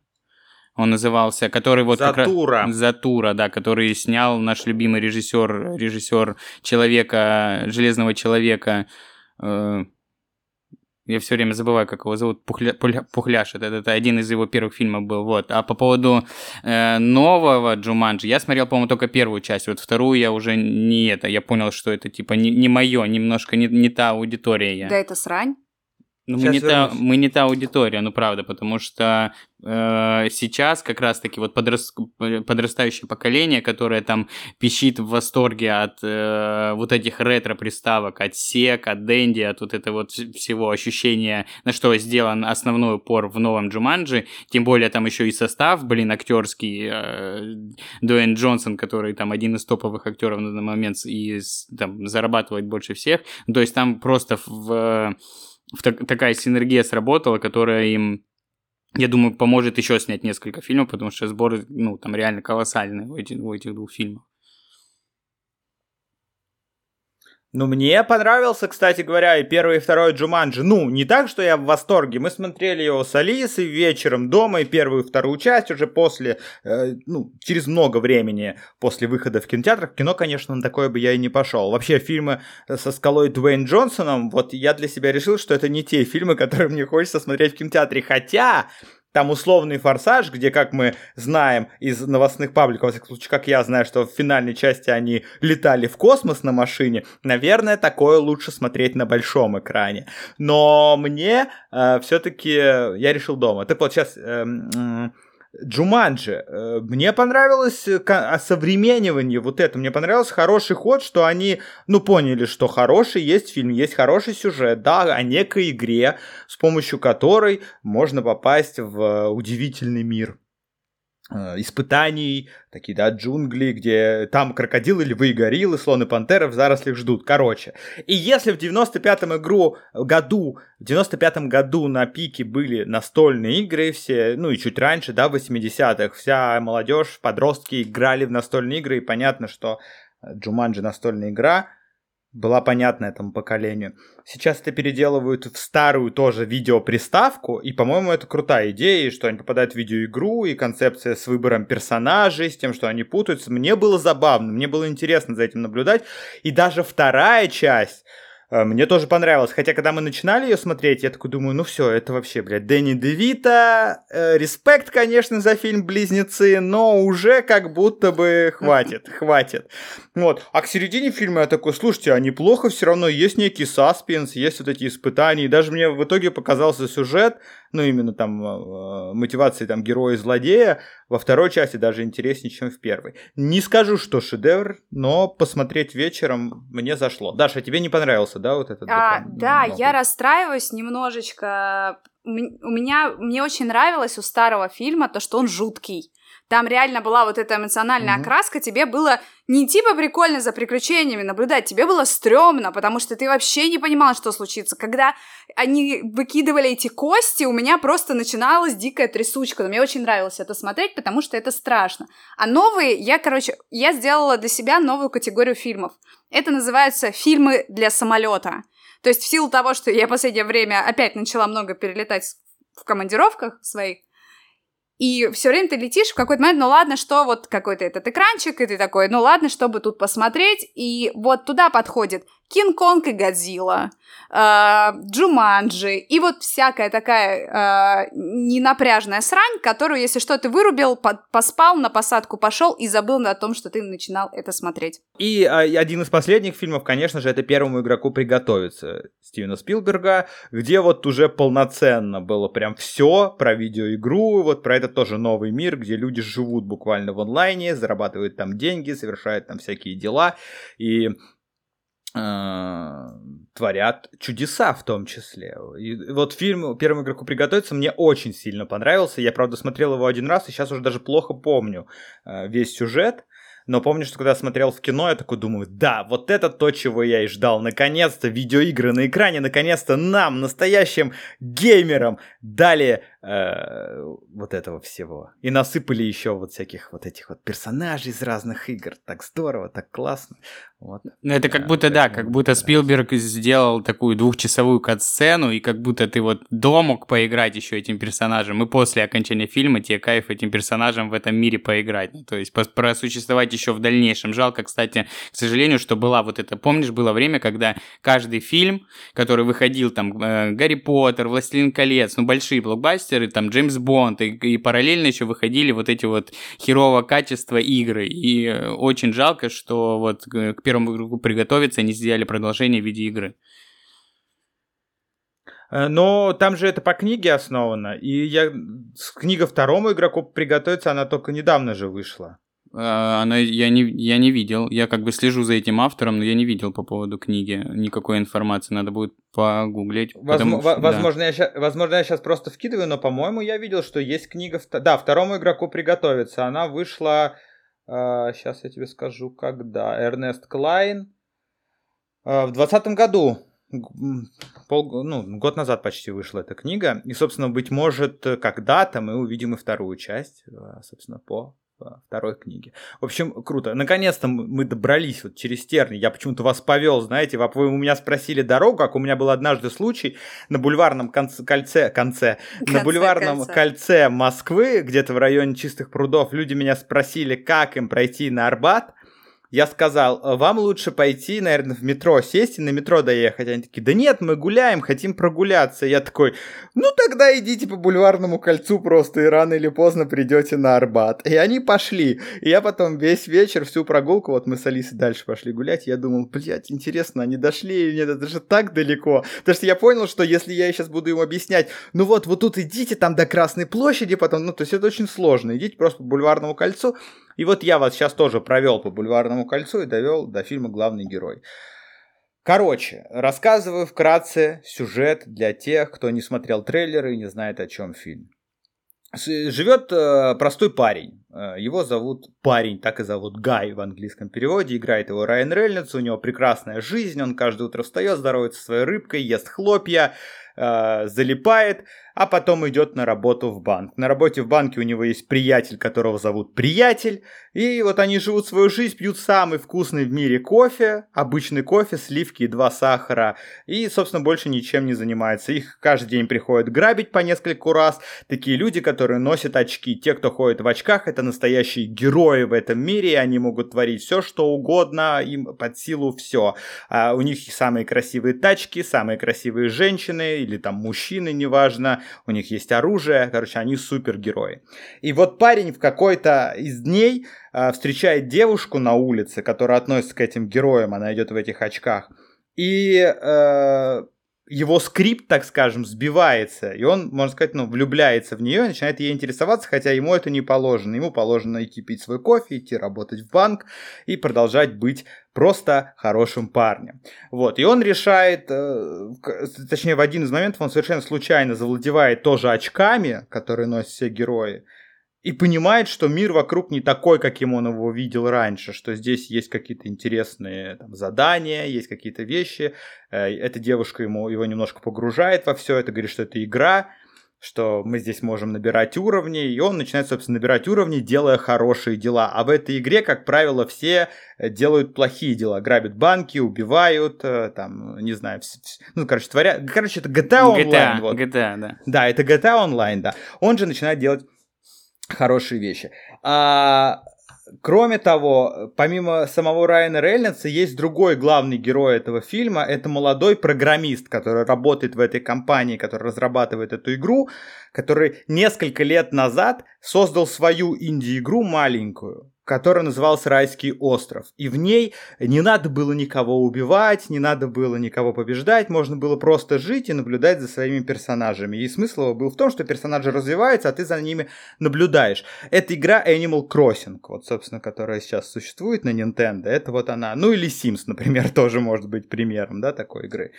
Он назывался, который вот Затура. как раз... Затура, да, который снял наш любимый режиссер, режиссер Человека, Железного Человека. Э, я все время забываю, как его зовут. Пухля, Пухля, Пухляш. Это, это один из его первых фильмов был. Вот. А по поводу э, нового Джуманджи, я смотрел, по-моему, только первую часть. Вот вторую я уже не это. Я понял, что это типа не, не мое, немножко не, не та аудитория. Я. Да, это срань. Ну, мы не, та, мы не та аудитория, ну правда, потому что э, сейчас как раз-таки вот подрас, подрастающее поколение, которое там пищит в восторге от э, вот этих ретро-приставок, от сек, от дэнди, от вот этого вот всего ощущения, на что сделан основной упор в новом Джуманджи, тем более там еще и состав, блин, актерский, э, Дуэйн Джонсон, который там один из топовых актеров на данный момент и там зарабатывает больше всех, то есть там просто в так, такая синергия сработала, которая им, я думаю, поможет еще снять несколько фильмов, потому что сборы, ну, там реально колоссальные у этих, у этих двух фильмов. Ну, мне понравился, кстати говоря, и первый, и второй Джуманджи. Ну, не так, что я в восторге. Мы смотрели его с Алисой вечером дома, и первую, и вторую часть уже после, э, ну, через много времени после выхода в кинотеатрах. Кино, конечно, на такое бы я и не пошел. Вообще, фильмы со скалой Дуэйн Джонсоном, вот я для себя решил, что это не те фильмы, которые мне хочется смотреть в кинотеатре. Хотя, там условный форсаж, где, как мы знаем из новостных пабликов, во всяком случае, как я знаю, что в финальной части они летали в космос на машине, наверное, такое лучше смотреть на большом экране. Но мне э, все-таки я решил дома. Так вот, сейчас... Э, э, Джуманджи. Э, мне понравилось э, осовременивание вот это. Мне понравился хороший ход, что они, ну, поняли, что хороший есть фильм, есть хороший сюжет, да, о некой игре, с помощью которой можно попасть в удивительный мир. Э, испытаний, такие, да, джунгли, где там крокодилы, львы, гориллы, слоны, пантеры в зарослях ждут. Короче. И если в 95-м игру году, в 95-м году на пике были настольные игры все, ну и чуть раньше, да, в 80-х, вся молодежь, подростки играли в настольные игры, и понятно, что Джуманджи настольная игра — была понятна этому поколению. Сейчас это переделывают в старую тоже видеоприставку, и, по-моему, это крутая идея, что они попадают в видеоигру, и концепция с выбором персонажей, с тем, что они путаются. Мне было забавно, мне было интересно за этим наблюдать, и даже вторая часть мне тоже понравилось. Хотя, когда мы начинали ее смотреть, я такой думаю, ну все, это вообще, блядь, Дэнни Девита. Э, респект, конечно, за фильм «Близнецы», но уже как будто бы хватит, <laughs> хватит. Вот. А к середине фильма я такой, слушайте, а неплохо все равно, есть некий саспенс, есть вот эти испытания. И даже мне в итоге показался сюжет, ну, именно там э, мотивации там героя и злодея, во второй части даже интереснее, чем в первой. Не скажу, что шедевр, но посмотреть вечером мне зашло. Даша, тебе не понравился, да, вот этот? А, да, новый? я расстраиваюсь немножечко. У меня, мне очень нравилось у старого фильма то, что он жуткий. Там реально была вот эта эмоциональная mm-hmm. окраска, тебе было не типа прикольно за приключениями наблюдать, тебе было стрёмно, потому что ты вообще не понимал, что случится. Когда они выкидывали эти кости, у меня просто начиналась дикая трясучка. Но мне очень нравилось это смотреть, потому что это страшно. А новые, я, короче, я сделала для себя новую категорию фильмов. Это называется фильмы для самолета. То есть в силу того, что я в последнее время опять начала много перелетать в командировках своих, и все время ты летишь в какой-то момент, ну ладно, что вот какой-то этот экранчик, и ты такой, ну ладно, чтобы тут посмотреть, и вот туда подходит Кинг-Конг и Годзилла, э, Джуманджи, и вот всякая такая э, ненапряжная срань, которую, если что, ты вырубил, под, поспал, на посадку пошел и забыл о том, что ты начинал это смотреть. И э, один из последних фильмов, конечно же, это «Первому игроку приготовиться» Стивена Спилберга, где вот уже полноценно было прям все про видеоигру, вот про этот тоже новый мир, где люди живут буквально в онлайне, зарабатывают там деньги, совершают там всякие дела, и творят чудеса в том числе. И вот фильм «Первому игроку приготовиться» мне очень сильно понравился. Я, правда, смотрел его один раз, и сейчас уже даже плохо помню э, весь сюжет. Но помню, что когда смотрел в кино, я такой думаю, да, вот это то, чего я и ждал. Наконец-то видеоигры на экране, наконец-то нам, настоящим геймерам, дали э, вот этого всего. И насыпали еще вот всяких вот этих вот персонажей из разных игр. Так здорово, так классно. Вот. Ну, это как будто, да, как будто Спилберг сделал такую двухчасовую кат-сцену, и как будто ты вот до мог поиграть еще этим персонажем, и после окончания фильма тебе кайф этим персонажем в этом мире поиграть. Ну, то есть просуществовать еще в дальнейшем. Жалко, кстати, к сожалению, что была вот это, помнишь, было время, когда каждый фильм, который выходил, там, э, Гарри Поттер, Властелин колец, ну, большие блокбастеры, там, Джеймс Бонд, и, и параллельно еще выходили вот эти вот херового качества игры. И э, очень жалко, что вот к первому игроку приготовиться, они сделали продолжение в виде игры. Э, но там же это по книге основано, и я книга второму игроку приготовиться, она только недавно же вышла. А, она, я, не, я не видел. Я как бы слежу за этим автором, но я не видел по поводу книги никакой информации. Надо будет погуглить. Возможно, потому, возможно, да. я сейчас, возможно, я сейчас просто вкидываю, но, по-моему, я видел, что есть книга... Да, второму игроку приготовиться. Она вышла... Сейчас я тебе скажу, когда. Эрнест Клайн. Э, в двадцатом году. Пол, ну, год назад почти вышла эта книга. И, собственно, быть может, когда-то мы увидим и вторую часть, собственно, по второй книги. В общем, круто. Наконец-то мы добрались вот через терни. Я почему-то вас повел, знаете, вы у меня спросили дорогу, как у меня был однажды случай на бульварном конце, кольце, конце, конце на бульварном кольца. кольце Москвы, где-то в районе Чистых прудов, люди меня спросили, как им пройти на Арбат я сказал, «Э, вам лучше пойти, наверное, в метро, сесть и на метро доехать. Они такие, да нет, мы гуляем, хотим прогуляться. Я такой, ну тогда идите по бульварному кольцу просто, и рано или поздно придете на Арбат. И они пошли. И я потом весь вечер, всю прогулку, вот мы с Алисой дальше пошли гулять, я думал, блядь, интересно, они дошли или нет, это же так далеко. Потому что я понял, что если я сейчас буду им объяснять, ну вот, вот тут идите там до Красной площади, потом, ну то есть это очень сложно. Идите просто по бульварному кольцу, и вот я вас сейчас тоже провел по бульварному кольцу и довел до фильма «Главный герой». Короче, рассказываю вкратце сюжет для тех, кто не смотрел трейлеры и не знает, о чем фильм. Живет э, простой парень. Э, его зовут парень, так и зовут Гай в английском переводе. Играет его Райан Рейнольдс. У него прекрасная жизнь. Он каждое утро встает, здоровается своей рыбкой, ест хлопья, э, залипает а потом идет на работу в банк. На работе в банке у него есть приятель, которого зовут Приятель, и вот они живут свою жизнь, пьют самый вкусный в мире кофе, обычный кофе, сливки и два сахара, и, собственно, больше ничем не занимаются. Их каждый день приходят грабить по нескольку раз, такие люди, которые носят очки. Те, кто ходит в очках, это настоящие герои в этом мире, и они могут творить все, что угодно, им под силу все. А у них самые красивые тачки, самые красивые женщины, или там мужчины, неважно, у них есть оружие, короче, они супергерои. И вот парень в какой-то из дней э, встречает девушку на улице, которая относится к этим героям, она идет в этих очках. И э, его скрипт, так скажем, сбивается, и он, можно сказать, ну, влюбляется в нее и начинает ей интересоваться, хотя ему это не положено. Ему положено идти пить свой кофе, идти работать в банк и продолжать быть просто хорошим парнем. Вот, и он решает, э, точнее, в один из моментов он совершенно случайно завладевает тоже очками, которые носят все герои, и понимает, что мир вокруг не такой, каким он его видел раньше, что здесь есть какие-то интересные там, задания, есть какие-то вещи. Э, эта девушка ему, его немножко погружает во все это, говорит, что это игра, что мы здесь можем набирать уровни, и он начинает, собственно, набирать уровни, делая хорошие дела. А в этой игре, как правило, все э, делают плохие дела. Грабят банки, убивают, э, там, не знаю, ну, короче, творят... Короче, это GTA Online. GTA, вот. GTA, да. Да, это GTA Online, да. Он же начинает делать хорошие вещи. А, кроме того, помимо самого Райана Рейнольдса, есть другой главный герой этого фильма. Это молодой программист, который работает в этой компании, который разрабатывает эту игру, который несколько лет назад создал свою инди-игру маленькую, которая называлась «Райский остров». И в ней не надо было никого убивать, не надо было никого побеждать, можно было просто жить и наблюдать за своими персонажами. И смысл его был в том, что персонажи развиваются, а ты за ними наблюдаешь. Это игра Animal Crossing, вот, собственно, которая сейчас существует на Nintendo. Это вот она. Ну или Sims, например, <laughs> тоже может быть примером, да, такой игры.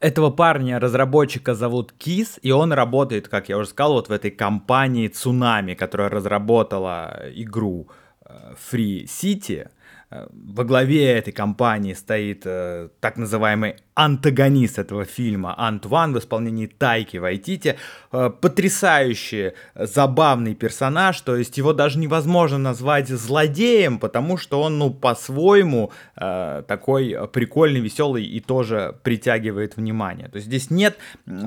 Этого парня, разработчика зовут Кис, и он работает, как я уже сказал, вот в этой компании Цунами, которая разработала игру э, Free City. Э, во главе этой компании стоит э, так называемый антагонист этого фильма Антван в исполнении Тайки Вайтити. Э, потрясающий, забавный персонаж, то есть его даже невозможно назвать злодеем, потому что он, ну, по-своему э, такой прикольный, веселый и тоже притягивает внимание. То есть здесь нет...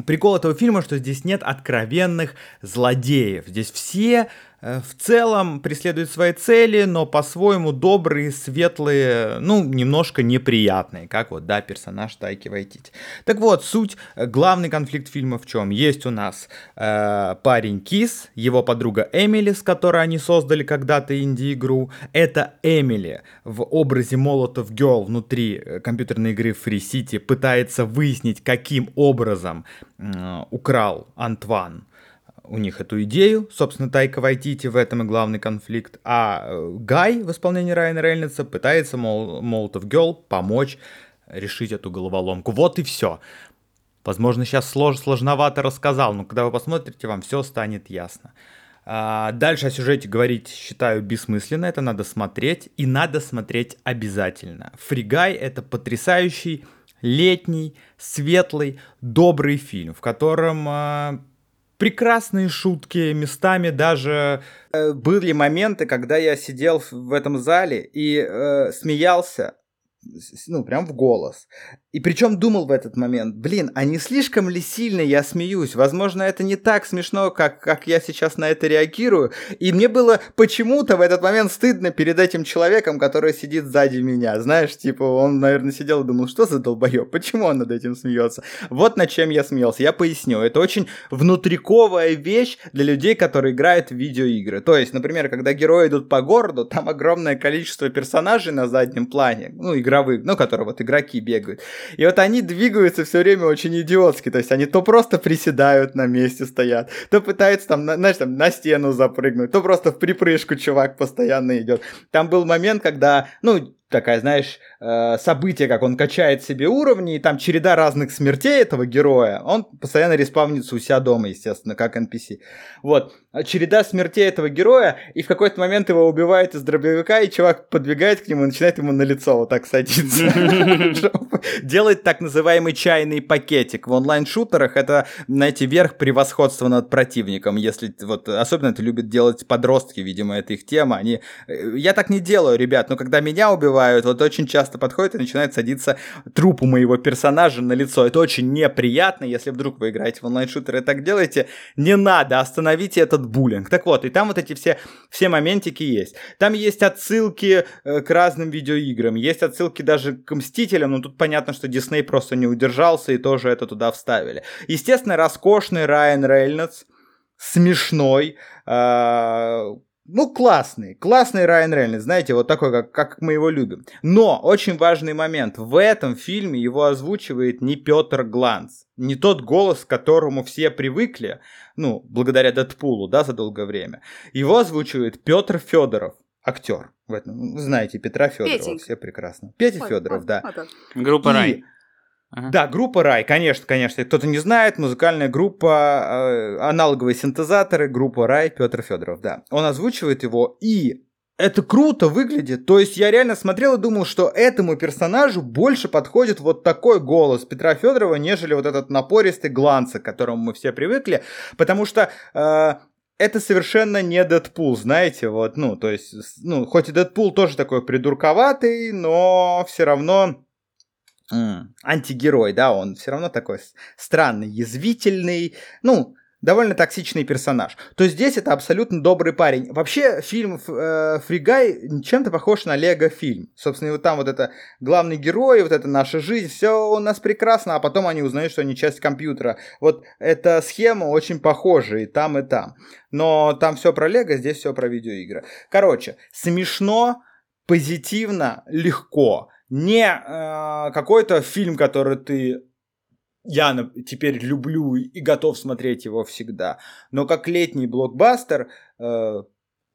Прикол этого фильма, что здесь нет откровенных злодеев. Здесь все Э, в целом преследуют свои цели, но по-своему добрые, светлые, ну, немножко неприятные, как вот, да, персонаж Тайки Вайтити. Так вот, суть, э, главный конфликт фильма в чем? Есть у нас э, парень Кис, его подруга Эмили, с которой они создали когда-то инди-игру. Это Эмили в образе Молотов Girl внутри э, компьютерной игры Free City пытается выяснить, каким образом э, украл Антван у них эту идею, собственно, Тайка Вайтити в этом и главный конфликт, а э, Гай в исполнении Райана Рейнольдса пытается, мол, Молотов Гелл помочь решить эту головоломку. Вот и все. Возможно, сейчас слож, сложновато рассказал, но когда вы посмотрите, вам все станет ясно. А, дальше о сюжете говорить считаю бессмысленно, это надо смотреть, и надо смотреть обязательно. Фригай — это потрясающий, летний, светлый, добрый фильм, в котором а, прекрасные шутки, местами даже э, были моменты, когда я сидел в этом зале и э, смеялся, ну, прям в голос. И причем думал в этот момент, блин, а не слишком ли сильно я смеюсь? Возможно, это не так смешно, как, как я сейчас на это реагирую. И мне было почему-то в этот момент стыдно перед этим человеком, который сидит сзади меня. Знаешь, типа, он, наверное, сидел и думал, что за долбоеб, почему он над этим смеется? Вот над чем я смеялся. Я поясню. Это очень внутриковая вещь для людей, которые играют в видеоигры. То есть, например, когда герои идут по городу, там огромное количество персонажей на заднем плане, ну, игровых, ну, которые вот игроки бегают. И вот они двигаются все время очень идиотски. То есть они то просто приседают на месте стоят, то пытаются там, знаешь, там на стену запрыгнуть, то просто в припрыжку чувак постоянно идет. Там был момент, когда, ну, такая, знаешь, э, событие, как он качает себе уровни, и там череда разных смертей этого героя, он постоянно респавнится у себя дома, естественно, как NPC. Вот, а череда смертей этого героя, и в какой-то момент его убивает из дробовика, и чувак подбегает к нему и начинает ему на лицо вот так садиться. <laughs> Делает так называемый чайный пакетик. В онлайн-шутерах это, знаете, верх превосходства над противником, если вот, особенно это любят делать подростки, видимо, это их тема, они... Э, я так не делаю, ребят, но когда меня убивают, убивают, вот очень часто подходит и начинает садиться трупу моего персонажа на лицо. Это очень неприятно, если вдруг вы играете в онлайн-шутеры и так делаете, не надо, остановите этот буллинг. Так вот, и там вот эти все, все моментики есть. Там есть отсылки э, к разным видеоиграм, есть отсылки даже к Мстителям, но тут понятно, что Дисней просто не удержался и тоже это туда вставили. Естественно, роскошный Райан Рейнольдс, смешной, э, ну, классный, классный Райан Рейнольдс, знаете, вот такой, как, как мы его любим. Но очень важный момент, в этом фильме его озвучивает не Петр Гланц, не тот голос, к которому все привыкли, ну, благодаря Дэдпулу, да, за долгое время. Его озвучивает Петр Федоров, актер. В этом, вы знаете Петра Федорова, Петенька. все прекрасно. Петя Федоров, да. Группа И- Рай. Ага. Да, группа Рай, конечно, конечно. Кто-то не знает, музыкальная группа, э, аналоговые синтезаторы, группа Рай, Петр Федоров, да. Он озвучивает его, и это круто выглядит. То есть я реально смотрел и думал, что этому персонажу больше подходит вот такой голос Петра Федорова, нежели вот этот напористый гланца, к которому мы все привыкли. Потому что э, это совершенно не Дэдпул, знаете, вот, ну, то есть, ну, хоть и Дэдпул тоже такой придурковатый, но все равно антигерой, да, он все равно такой странный, язвительный, ну, довольно токсичный персонаж, то здесь это абсолютно добрый парень. Вообще фильм э, Фригай чем-то похож на Лего фильм. Собственно, вот там вот это главный герой, вот это наша жизнь, все у нас прекрасно, а потом они узнают, что они часть компьютера. Вот эта схема очень похожа и там, и там. Но там все про Лего, здесь все про видеоигры. Короче, смешно, позитивно, легко. Не э, какой-то фильм, который ты я теперь люблю и готов смотреть его всегда. Но как летний блокбастер, э,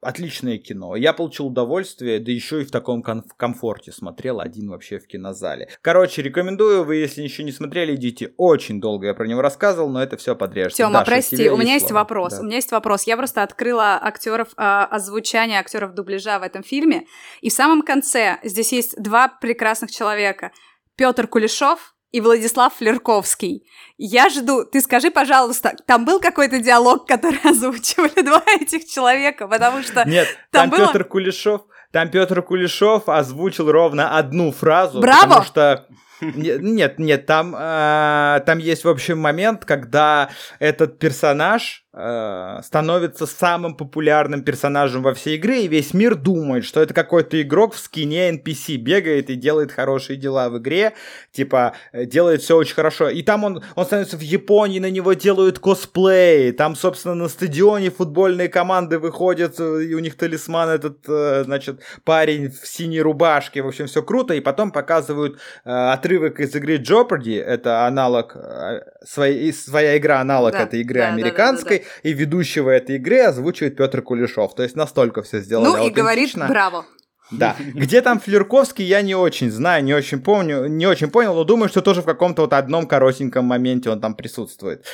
отличное кино. Я получил удовольствие, да еще и в таком ком- комфорте смотрел один вообще в кинозале. Короче, рекомендую, вы если еще не смотрели, идите. Очень долго я про него рассказывал, но это все подрежется. Тёма, Даша, прости, у меня есть слово. вопрос. Да. У меня есть вопрос. Я просто открыла актеров, э, озвучание актеров дубляжа в этом фильме, и в самом конце здесь есть два прекрасных человека. Петр Кулешов и Владислав Флерковский. Я жду, ты скажи, пожалуйста, там был какой-то диалог, который <laughs> озвучивали два этих человека, потому что... Нет, Там там, было- Петр Кулешов, там Петр Кулешов озвучил ровно одну фразу. Браво! Потому что Не- Нет, нет, там, э, там есть, в общем, момент, когда этот персонаж э, становится самым популярным персонажем во всей игре, и весь мир думает, что это какой-то игрок в скине NPC, бегает и делает хорошие дела в игре, типа, э, делает все очень хорошо. И там он, он становится в Японии, на него делают косплей, там, собственно, на стадионе футбольные команды выходят, и у них талисман этот, э, значит, парень в синей рубашке, в общем, все круто, и потом показывают э, отрывок из игры Jeopardy, это аналог, э, своей, своя игра аналог Да, этой игры да, да, да, американской, и ведущего этой игры озвучивает Петр Кулешов, то есть настолько все сделано Ну и говорит браво. Да. Где там Флерковский, я не очень знаю, не очень помню, не очень понял, но думаю, что тоже в каком-то вот одном коротеньком моменте он там присутствует.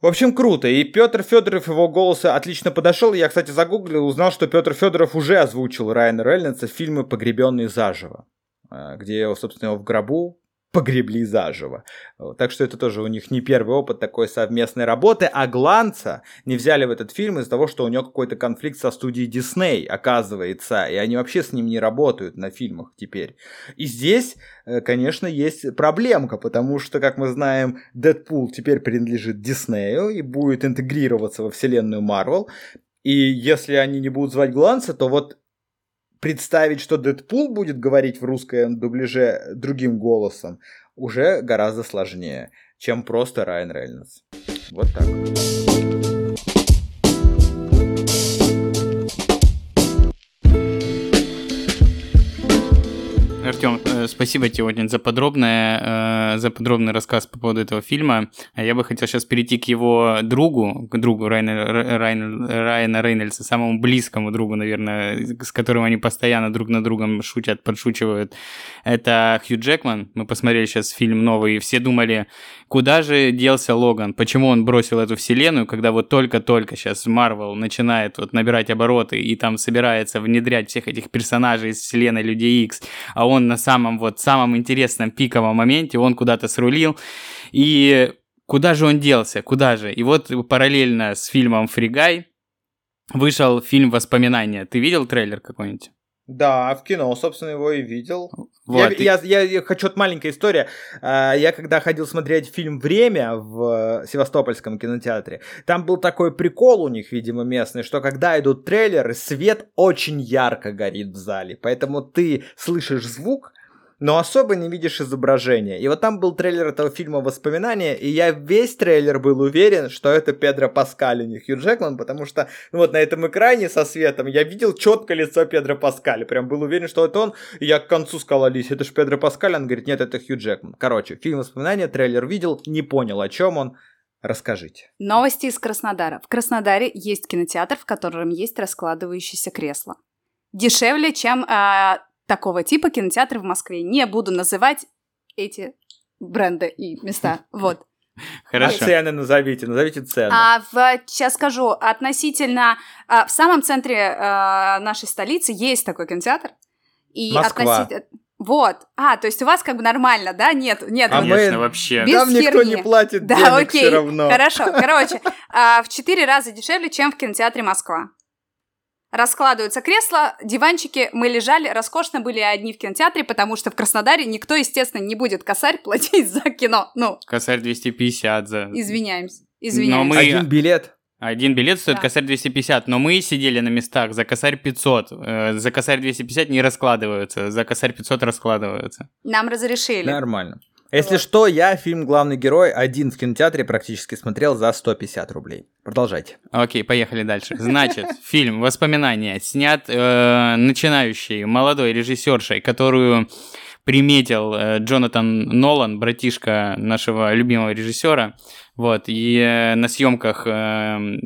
В общем, круто. И Петр Федоров, его голос отлично подошел. Я, кстати, загуглил, узнал, что Петр Федоров уже озвучил Райана Рейнольдса в фильме «Погребенный заживо», э, где его, собственно, его в гробу погребли заживо. Так что это тоже у них не первый опыт такой совместной работы. А Гланца не взяли в этот фильм из-за того, что у него какой-то конфликт со студией Дисней, оказывается. И они вообще с ним не работают на фильмах теперь. И здесь, э, конечно, есть проблемка, потому что, как мы знаем, Дэдпул теперь принадлежит Диснею и будет интегрироваться во вселенную Марвел. И если они не будут звать Гланца, то вот представить, что Дэдпул будет говорить в русском дубляже другим голосом, уже гораздо сложнее, чем просто Райан Рейнольдс. Вот так. Артем, э, спасибо тебе очень за подробное, э, за подробный рассказ по поводу этого фильма. А Я бы хотел сейчас перейти к его другу, к другу Райана, Р- Райана, Райана Рейнольдса, самому близкому другу, наверное, с которым они постоянно друг на другом шутят, подшучивают. Это Хью Джекман. Мы посмотрели сейчас фильм новый, и все думали, куда же делся Логан, почему он бросил эту вселенную, когда вот только-только сейчас Марвел начинает вот набирать обороты и там собирается внедрять всех этих персонажей из вселенной Людей Икс, а он на самом вот самом интересном пиковом моменте, он куда-то срулил, и куда же он делся, куда же? И вот параллельно с фильмом «Фригай» вышел фильм «Воспоминания». Ты видел трейлер какой-нибудь? Да, в кино, собственно, его и видел. Вот, я, я, я- я хочу, вот маленькая история. А, Я когда ходил смотреть фильм «Время» в э, Севастопольском кинотеатре, там был такой прикол у них, видимо, местный, что когда идут трейлеры, свет очень ярко горит в зале, поэтому ты слышишь звук, но особо не видишь изображения. И вот там был трейлер этого фильма «Воспоминания», и я весь трейлер был уверен, что это Педро Паскаль, а не Хью Джекман, потому что ну вот на этом экране со светом я видел четко лицо Педро Паскаля, прям был уверен, что это он, и я к концу сказал Алисе, это же Педро Паскаль, он говорит, нет, это Хью Джекман. Короче, фильм «Воспоминания», трейлер видел, не понял, о чем он, расскажите. Новости из Краснодара. В Краснодаре есть кинотеатр, в котором есть раскладывающееся кресло. Дешевле, чем а, такого типа кинотеатры в Москве. Не буду называть эти бренды и места. <laughs> Вот. Хорошо. А цены назовите, назовите цены. А в, сейчас скажу, относительно... а, в самом центре а, нашей столицы есть такой кинотеатр. И Москва. относительно... Вот. А, то есть у вас как бы нормально, да? Нет, нет. А мы- Конечно, вообще. без Там никто херни. не платит Да, денег окей. все равно. Хорошо. Короче, а, в четыре раза дешевле, чем в кинотеатре Москва. Раскладываются кресла, диванчики. Мы лежали, роскошно были одни в кинотеатре, потому что в Краснодаре никто, естественно, не будет косарь платить за кино. Ну, Косарь 250 за... извиняемся. Извиняюсь. Но мы- Один билет. Один билет стоит Да. косарь 250, но мы сидели на местах за косарь 500. Э, За косарь 250 не раскладываются, за косарь 500 раскладываются. Нам разрешили. Нормально. Если что, я фильм «Главный герой» один в кинотеатре практически смотрел за 150 рублей. Продолжайте. Окей, поехали дальше. Значит, <laughs> фильм «Воспоминания» снят э, начинающей молодой режиссершей, которую приметил э, Джонатан Нолан, братишка нашего любимого режиссера. Вот, и э, на съемках э, м,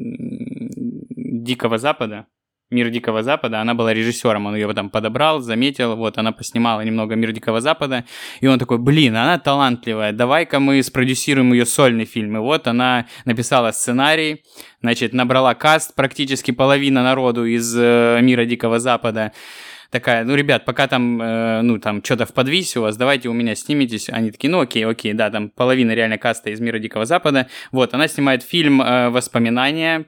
Дикого Запада, Мир Дикого Запада, она была режиссером, он ее там подобрал, заметил, вот, она поснимала немного Мир Дикого Запада, и он такой, блин, она талантливая, давай-ка мы спродюсируем ее сольный фильм. И вот она написала сценарий, значит, набрала каст, практически половина народу из э, Мира Дикого Запада, такая, ну, ребят, пока там, э, ну, там, что-то в подвисе у вас, давайте у меня сниметесь. Они такие, ну, окей, окей, да, там половина реально каста из мира Дикого Запада. Вот, она снимает фильм э, «Воспоминания»,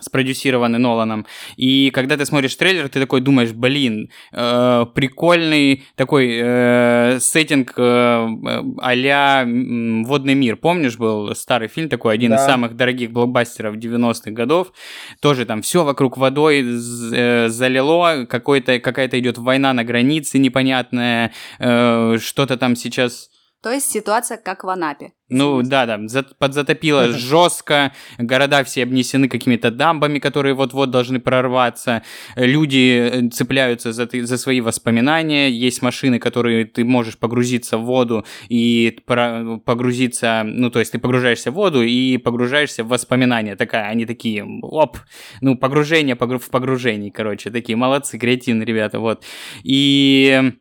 спродюсированный Ноланом. И когда ты смотришь трейлер, ты такой думаешь, блин, э, прикольный такой э, сеттинг э, э, а-ля «Водный мир». Помнишь, был старый фильм такой, один из Да. самых дорогих блокбастеров 90-х годов. Тоже там все вокруг водой э, залило, какой-то, какая-то идет война на границе непонятная, э, что-то там сейчас... То есть ситуация как в Анапе. Ну да, да, за- подзатопило жестко, города все обнесены какими-то дамбами, которые вот-вот должны прорваться, люди э, цепляются за, за свои воспоминания, есть машины, которые ты можешь погрузиться в воду и про- погрузиться, ну то есть ты погружаешься в воду и погружаешься в воспоминания, такая, они такие, оп, ну погружение погру- в погружении, короче, такие молодцы, креативные ребята, вот. И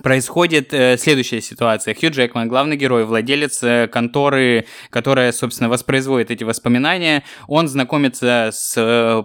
происходит э, следующая ситуация. Хью Джекман, главный герой, владелец э, конторы, которая, собственно, воспроизводит эти воспоминания, он знакомится с э,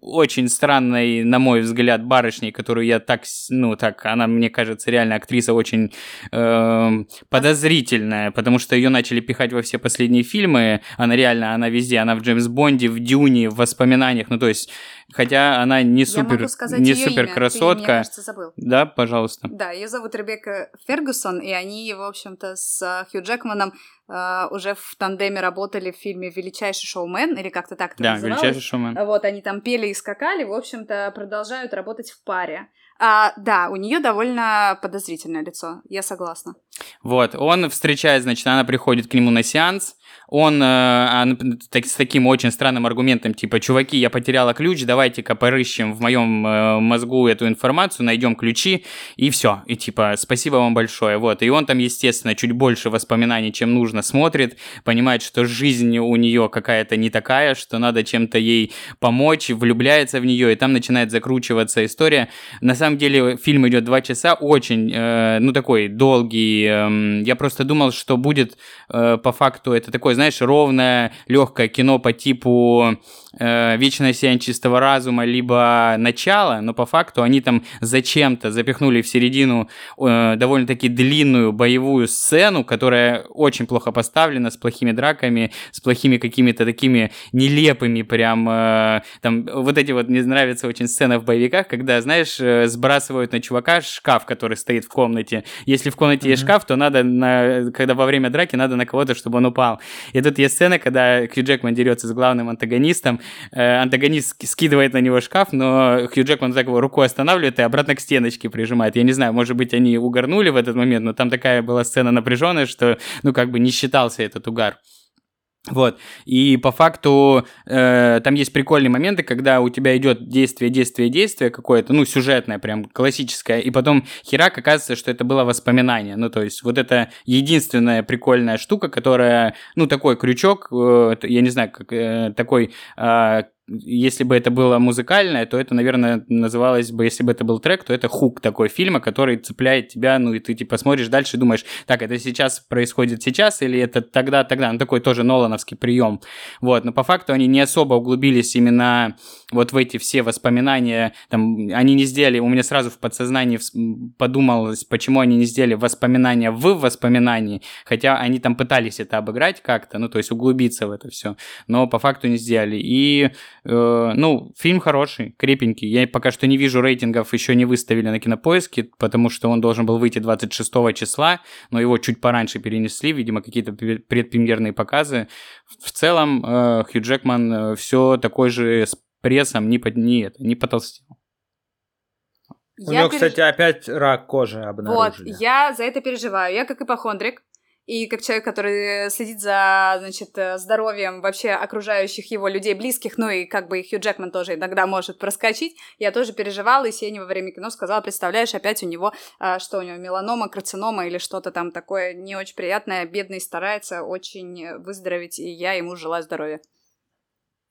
очень странной, на мой взгляд, барышней, которую я так, ну, так, она, мне кажется, реально актриса очень э, подозрительная, потому что ее начали пихать во все последние фильмы, она реально, она везде, она в Джеймс Бонде, в Дюне, в воспоминаниях, ну, то есть, хотя она не супер, могу сказать не супер имя. Ты, красотка. мне кажется, забыл. Да, пожалуйста. Да, ее зовут Ребекка Фергюсон, и они, в общем-то, с э, Хью Джекманом э, уже в тандеме работали в фильме «Величайший шоумен», или как-то так это Да, называлось. величайший шоумен. Вот, они там пели и скакали, в общем-то, продолжают работать в паре. А, да, у нее довольно подозрительное лицо, я согласна. Вот, он встречает, значит, она приходит к нему на сеанс, он э, так- с таким очень странным аргументом, типа, чуваки, я потеряла ключ, давайте-ка порыщем в моем э, мозгу эту информацию, найдем ключи, и все. И типа, спасибо вам большое. Вот, и он там, естественно, чуть больше воспоминаний, чем нужно, смотрит, понимает, что жизнь у нее какая-то не такая, что надо чем-то ей помочь, влюбляется в нее, и там начинает закручиваться история. На самом деле, фильм идет два часа, очень, э, ну, такой долгий. эм, я просто думал, что будет э, по факту это такое, знаешь, ровное, легкое кино по типу э, «Вечное сияние чистого разума», либо «Начало», но по факту они там зачем-то запихнули в середину э, довольно-таки длинную боевую сцену, которая очень плохо поставлена, с плохими драками, с плохими какими-то такими нелепыми прям, э, там, вот эти вот, мне нравится очень сцена в боевиках, когда, знаешь, э, сбрасывают на чувака шкаф, который стоит в комнате. Если в комнате есть шкаф, то надо, на, когда во время драки, надо на кого-то, чтобы он упал. И тут есть сцена, когда Хью Джекман дерется с главным антагонистом, э, антагонист ски- скидывает на него шкаф, но Хью Джекман так его рукой останавливает и обратно к стеночке прижимает. Я не знаю, может быть, они угорнули в этот момент, но там такая была сцена напряженная, что, ну, как бы не считался этот угар. Вот. И по факту э, там есть прикольные моменты, когда у тебя идет действие, действие, действие какое-то, ну, сюжетное, прям классическое, и потом херак оказывается, что это было воспоминание. Ну, то есть, вот это единственная прикольная штука, которая, ну, такой крючок, э, я не знаю, как э, такой. э, если бы это было музыкальное, то это, наверное, называлось бы, если бы это был трек, то это хук такой фильма, который цепляет тебя, ну и ты типа смотришь дальше и думаешь, так, это сейчас происходит сейчас или это тогда, тогда, ну такой тоже Нолановский прием, вот, но по факту они не особо углубились именно вот в эти все воспоминания, там, они не сделали, у меня сразу в подсознании подумалось, почему они не сделали воспоминания в воспоминании, хотя они там пытались это обыграть как-то, ну то есть углубиться в это все, но по факту не сделали, и ну, фильм хороший, крепенький. Я пока что не вижу рейтингов, еще не выставили на кинопоиске, потому что он должен был выйти 26 числа, но его чуть пораньше перенесли, видимо, какие-то предпремьерные показы. В целом, э, Хью Джекман э, все такой же с прессом, не, под, не, это, не потолстел. У него, переж... кстати, опять рак кожи обнаружили. Вот, я за это переживаю. Я как ипохондрик, и как человек, который следит за, значит, э, здоровьем вообще окружающих его людей близких, ну и как бы Хью Джекман тоже иногда может проскочить, я тоже переживала, и Сеня во время кино сказала, представляешь, опять у него, а, что у него, меланома, карцинома или что-то там такое не очень приятное, бедный старается очень выздороветь, и я ему желаю здоровья.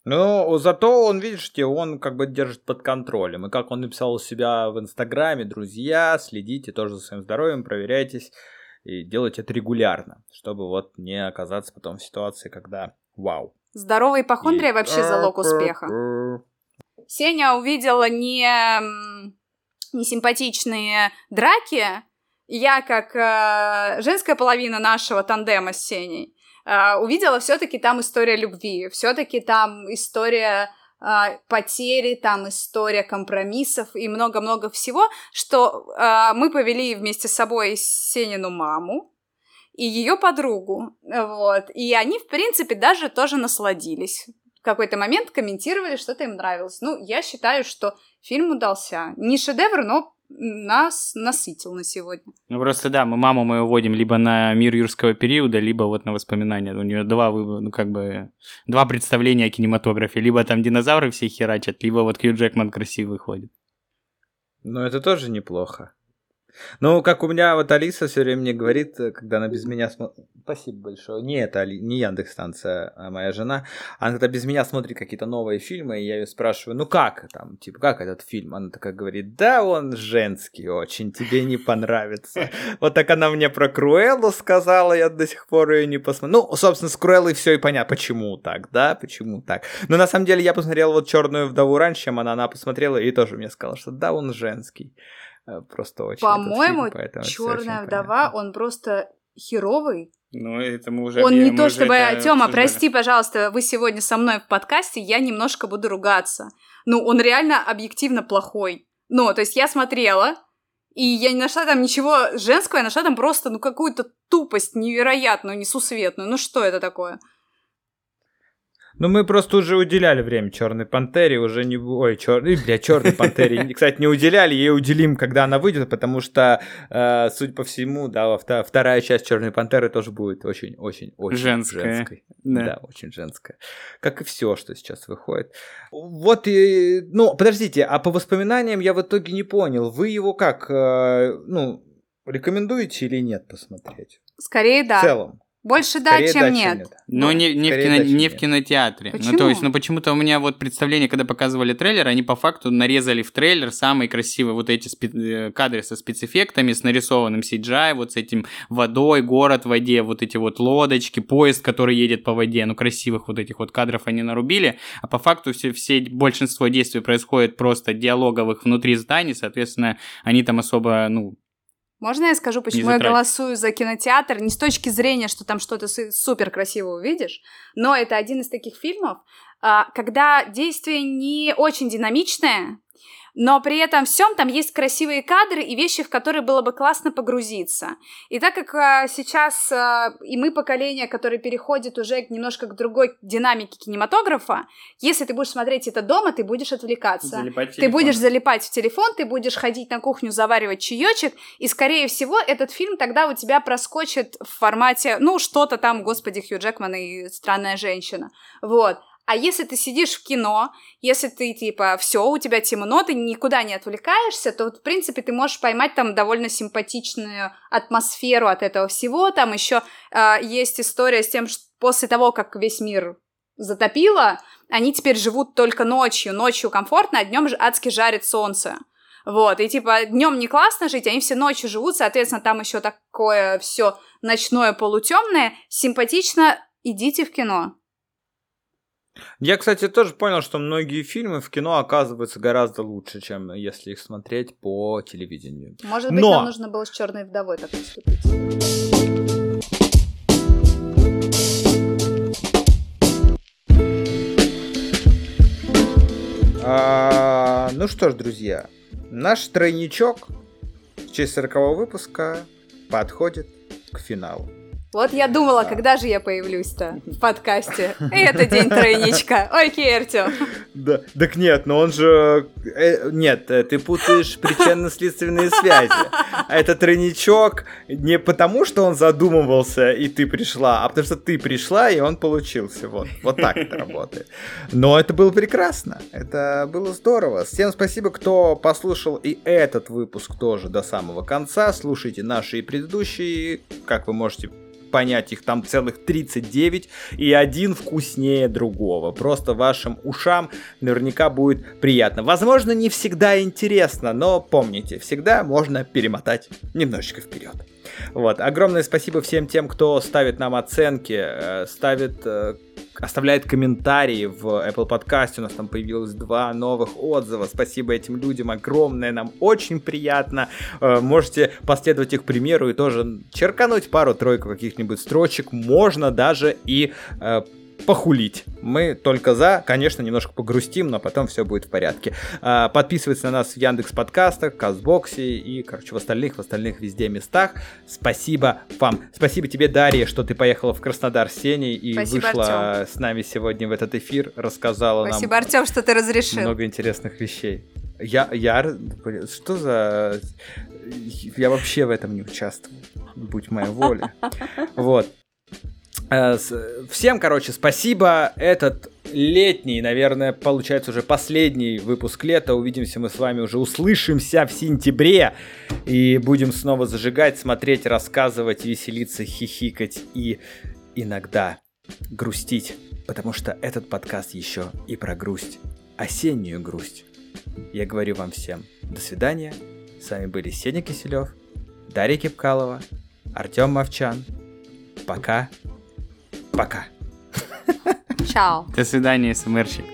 Ну, зато он, видите, он как бы держит под контролем. И как он написал у себя в Инстаграме, друзья, следите тоже за своим здоровьем, проверяйтесь и делать это регулярно, чтобы вот не оказаться потом в ситуации, когда вау. Здоровая ипохондрия и... вообще залог успеха. Сеня увидела не, не симпатичные драки. Я, как э, женская половина нашего тандема с Сеней, э, увидела все-таки там история любви, все-таки там история э, потери, там история компромиссов и много-много всего, что э, мы повели вместе с собой Сенину маму и ее подругу, вот, и они, в принципе, даже тоже насладились. В какой-то момент комментировали, что-то им нравилось. Ну, я считаю, что фильм удался. Не шедевр, но нас насытил на сегодня. Ну просто да, мы маму мы уводим либо на мир юрского периода, либо вот на воспоминания. У нее два, ну как бы, два представления о кинематографе. Либо там динозавры все херачат, либо вот Хью Джекман красивый ходит. Ну это тоже неплохо. Ну, как у меня вот Алиса все время мне говорит, э, когда она без меня смотрит... Спасибо большое. Не это, не Яндекс станция, а моя жена. Она когда без меня смотрит какие-то новые фильмы, и я ее спрашиваю, ну как там, типа, как этот фильм? Она такая говорит, да, он женский очень, тебе не понравится. <laughs> Вот так она мне про Круэллу сказала, я до сих пор ее не посмотрел. Ну, собственно, с Круэллой все и понятно, почему так, да, почему так. Но на самом деле я посмотрел вот Черную вдову раньше, чем она, она посмотрела, и тоже мне сказала, что да, он женский. Э, просто очень. По-моему, Черная вдова, он просто херовый. Ну, это мы уже... Он не то чтобы... Тёма, прости, пожалуйста, вы сегодня со мной в подкасте, я немножко буду ругаться. Ну, он реально объективно плохой. Ну, то есть я смотрела, и я не нашла там ничего женского, я нашла там просто, ну, какую-то тупость невероятную, несусветную. Ну, что это такое? Ну, мы просто уже уделяли время Черной Пантере, уже не... Ой, черный, бля, Черной Пантере, кстати, не уделяли, ей уделим, когда она выйдет, потому что, э, судя по всему, да, вторая часть Черной Пантеры тоже будет очень-очень-очень женская. женской. Да. да, очень женская. Как и все, что сейчас выходит. Вот, и, ну, подождите, а по воспоминаниям я в итоге не понял, вы его как, э, ну, рекомендуете или нет посмотреть? Скорее, да. В целом. Больше да, чем да, нет. нет. Но ну, не, не, в, кино, не в кинотеатре. Почему? Ну, то есть, ну, почему-то у меня вот представление, когда показывали трейлер, они по факту нарезали в трейлер самые красивые вот эти спе- э, кадры со спецэффектами, с нарисованным CGI, вот с этим водой, город в воде, вот эти вот лодочки, поезд, который едет по воде, ну, красивых вот этих вот кадров они нарубили, а по факту все, все большинство действий происходит просто диалоговых внутри зданий, соответственно, они там особо, ну, можно я скажу, почему я голосую за кинотеатр? Не с точки зрения, что там что-то супер красиво увидишь, но это один из таких фильмов, а, когда действие не очень динамичное, но при этом всем там есть красивые кадры и вещи, в которые было бы классно погрузиться. И так как а, сейчас а, и мы поколение, которое переходит уже немножко к другой динамике кинематографа, если ты будешь смотреть это дома, ты будешь отвлекаться. Ты будешь залипать в телефон, ты будешь ходить на кухню, заваривать чаечек, и, скорее всего, этот фильм тогда у тебя проскочит в формате, ну, что-то там, господи, Хью Джекман и странная женщина. Вот. А если ты сидишь в кино, если ты, типа, все, у тебя темно, ты никуда не отвлекаешься, то, в принципе, ты можешь поймать там довольно симпатичную атмосферу от этого всего. Там еще э, есть история с тем, что после того, как весь мир затопило, они теперь живут только ночью. Ночью комфортно, а днем же адски жарит солнце. Вот, и типа днем не классно жить, они все ночью живут, соответственно, там еще такое все ночное полутемное. Симпатично, идите в кино. Я, кстати, тоже понял, что многие фильмы в кино оказываются гораздо лучше, чем если их смотреть по телевидению. Может быть, Но... нам нужно было с черной вдовой так поступить. А, ну что ж, друзья, наш тройничок в честь 40 выпуска подходит к финалу. Вот я думала, когда же я появлюсь-то в <laughs> подкасте. Это день тройничка. Ой, Кертю. Да, так нет, но он же... э, нет, э, ты путаешь причинно-следственные связи. А это тройничок не потому, что он задумывался, и ты пришла, а потому что ты пришла, и он получился. Вот, вот так это работает. Но это было прекрасно. Это было здорово. Всем спасибо, кто послушал и этот выпуск тоже до самого конца. Слушайте наши и предыдущие. Как вы можете понять, их там целых 39, и один вкуснее другого. Просто вашим ушам наверняка будет приятно. Возможно, не всегда интересно, но помните, всегда можно перемотать немножечко вперед. Вот. Огромное спасибо всем тем, кто ставит нам оценки, э, ставит, э, оставляет комментарии в Apple Podcast. У нас там появилось два новых отзыва. Спасибо этим людям огромное, нам очень приятно. Э, Можете последовать их примеру и тоже черкануть пару-тройку каких-нибудь строчек. Можно даже и похулить. Мы только за, конечно, немножко погрустим, но потом все будет в порядке. А, Подписывайтесь на нас в Яндекс подкастах, Казбоксе и, короче, в остальных, в остальных везде местах. Спасибо вам. Спасибо тебе, Дарья, что ты поехала в Краснодар с Сеней и Спасибо, вышла с нами сегодня в этот эфир, рассказала Спасибо, нам Артем, что ты разрешил. много интересных вещей. Я, я, что за... Я вообще в этом не участвовал, будь моя воля. <laughs> Вот. Э, Всем, короче, спасибо. Этот летний, наверное, получается уже последний выпуск лета. Увидимся мы с вами уже, услышимся в сентябре. И будем снова зажигать, смотреть, рассказывать, веселиться, хихикать и иногда грустить. Потому что этот подкаст еще и про грусть. Осеннюю грусть. Я говорю вам всем до свидания. С вами были Сеня Киселев, Дарья Кипкалова, Артем Мовчан. Пока. Пока. Чао. До свидания, СМРщик.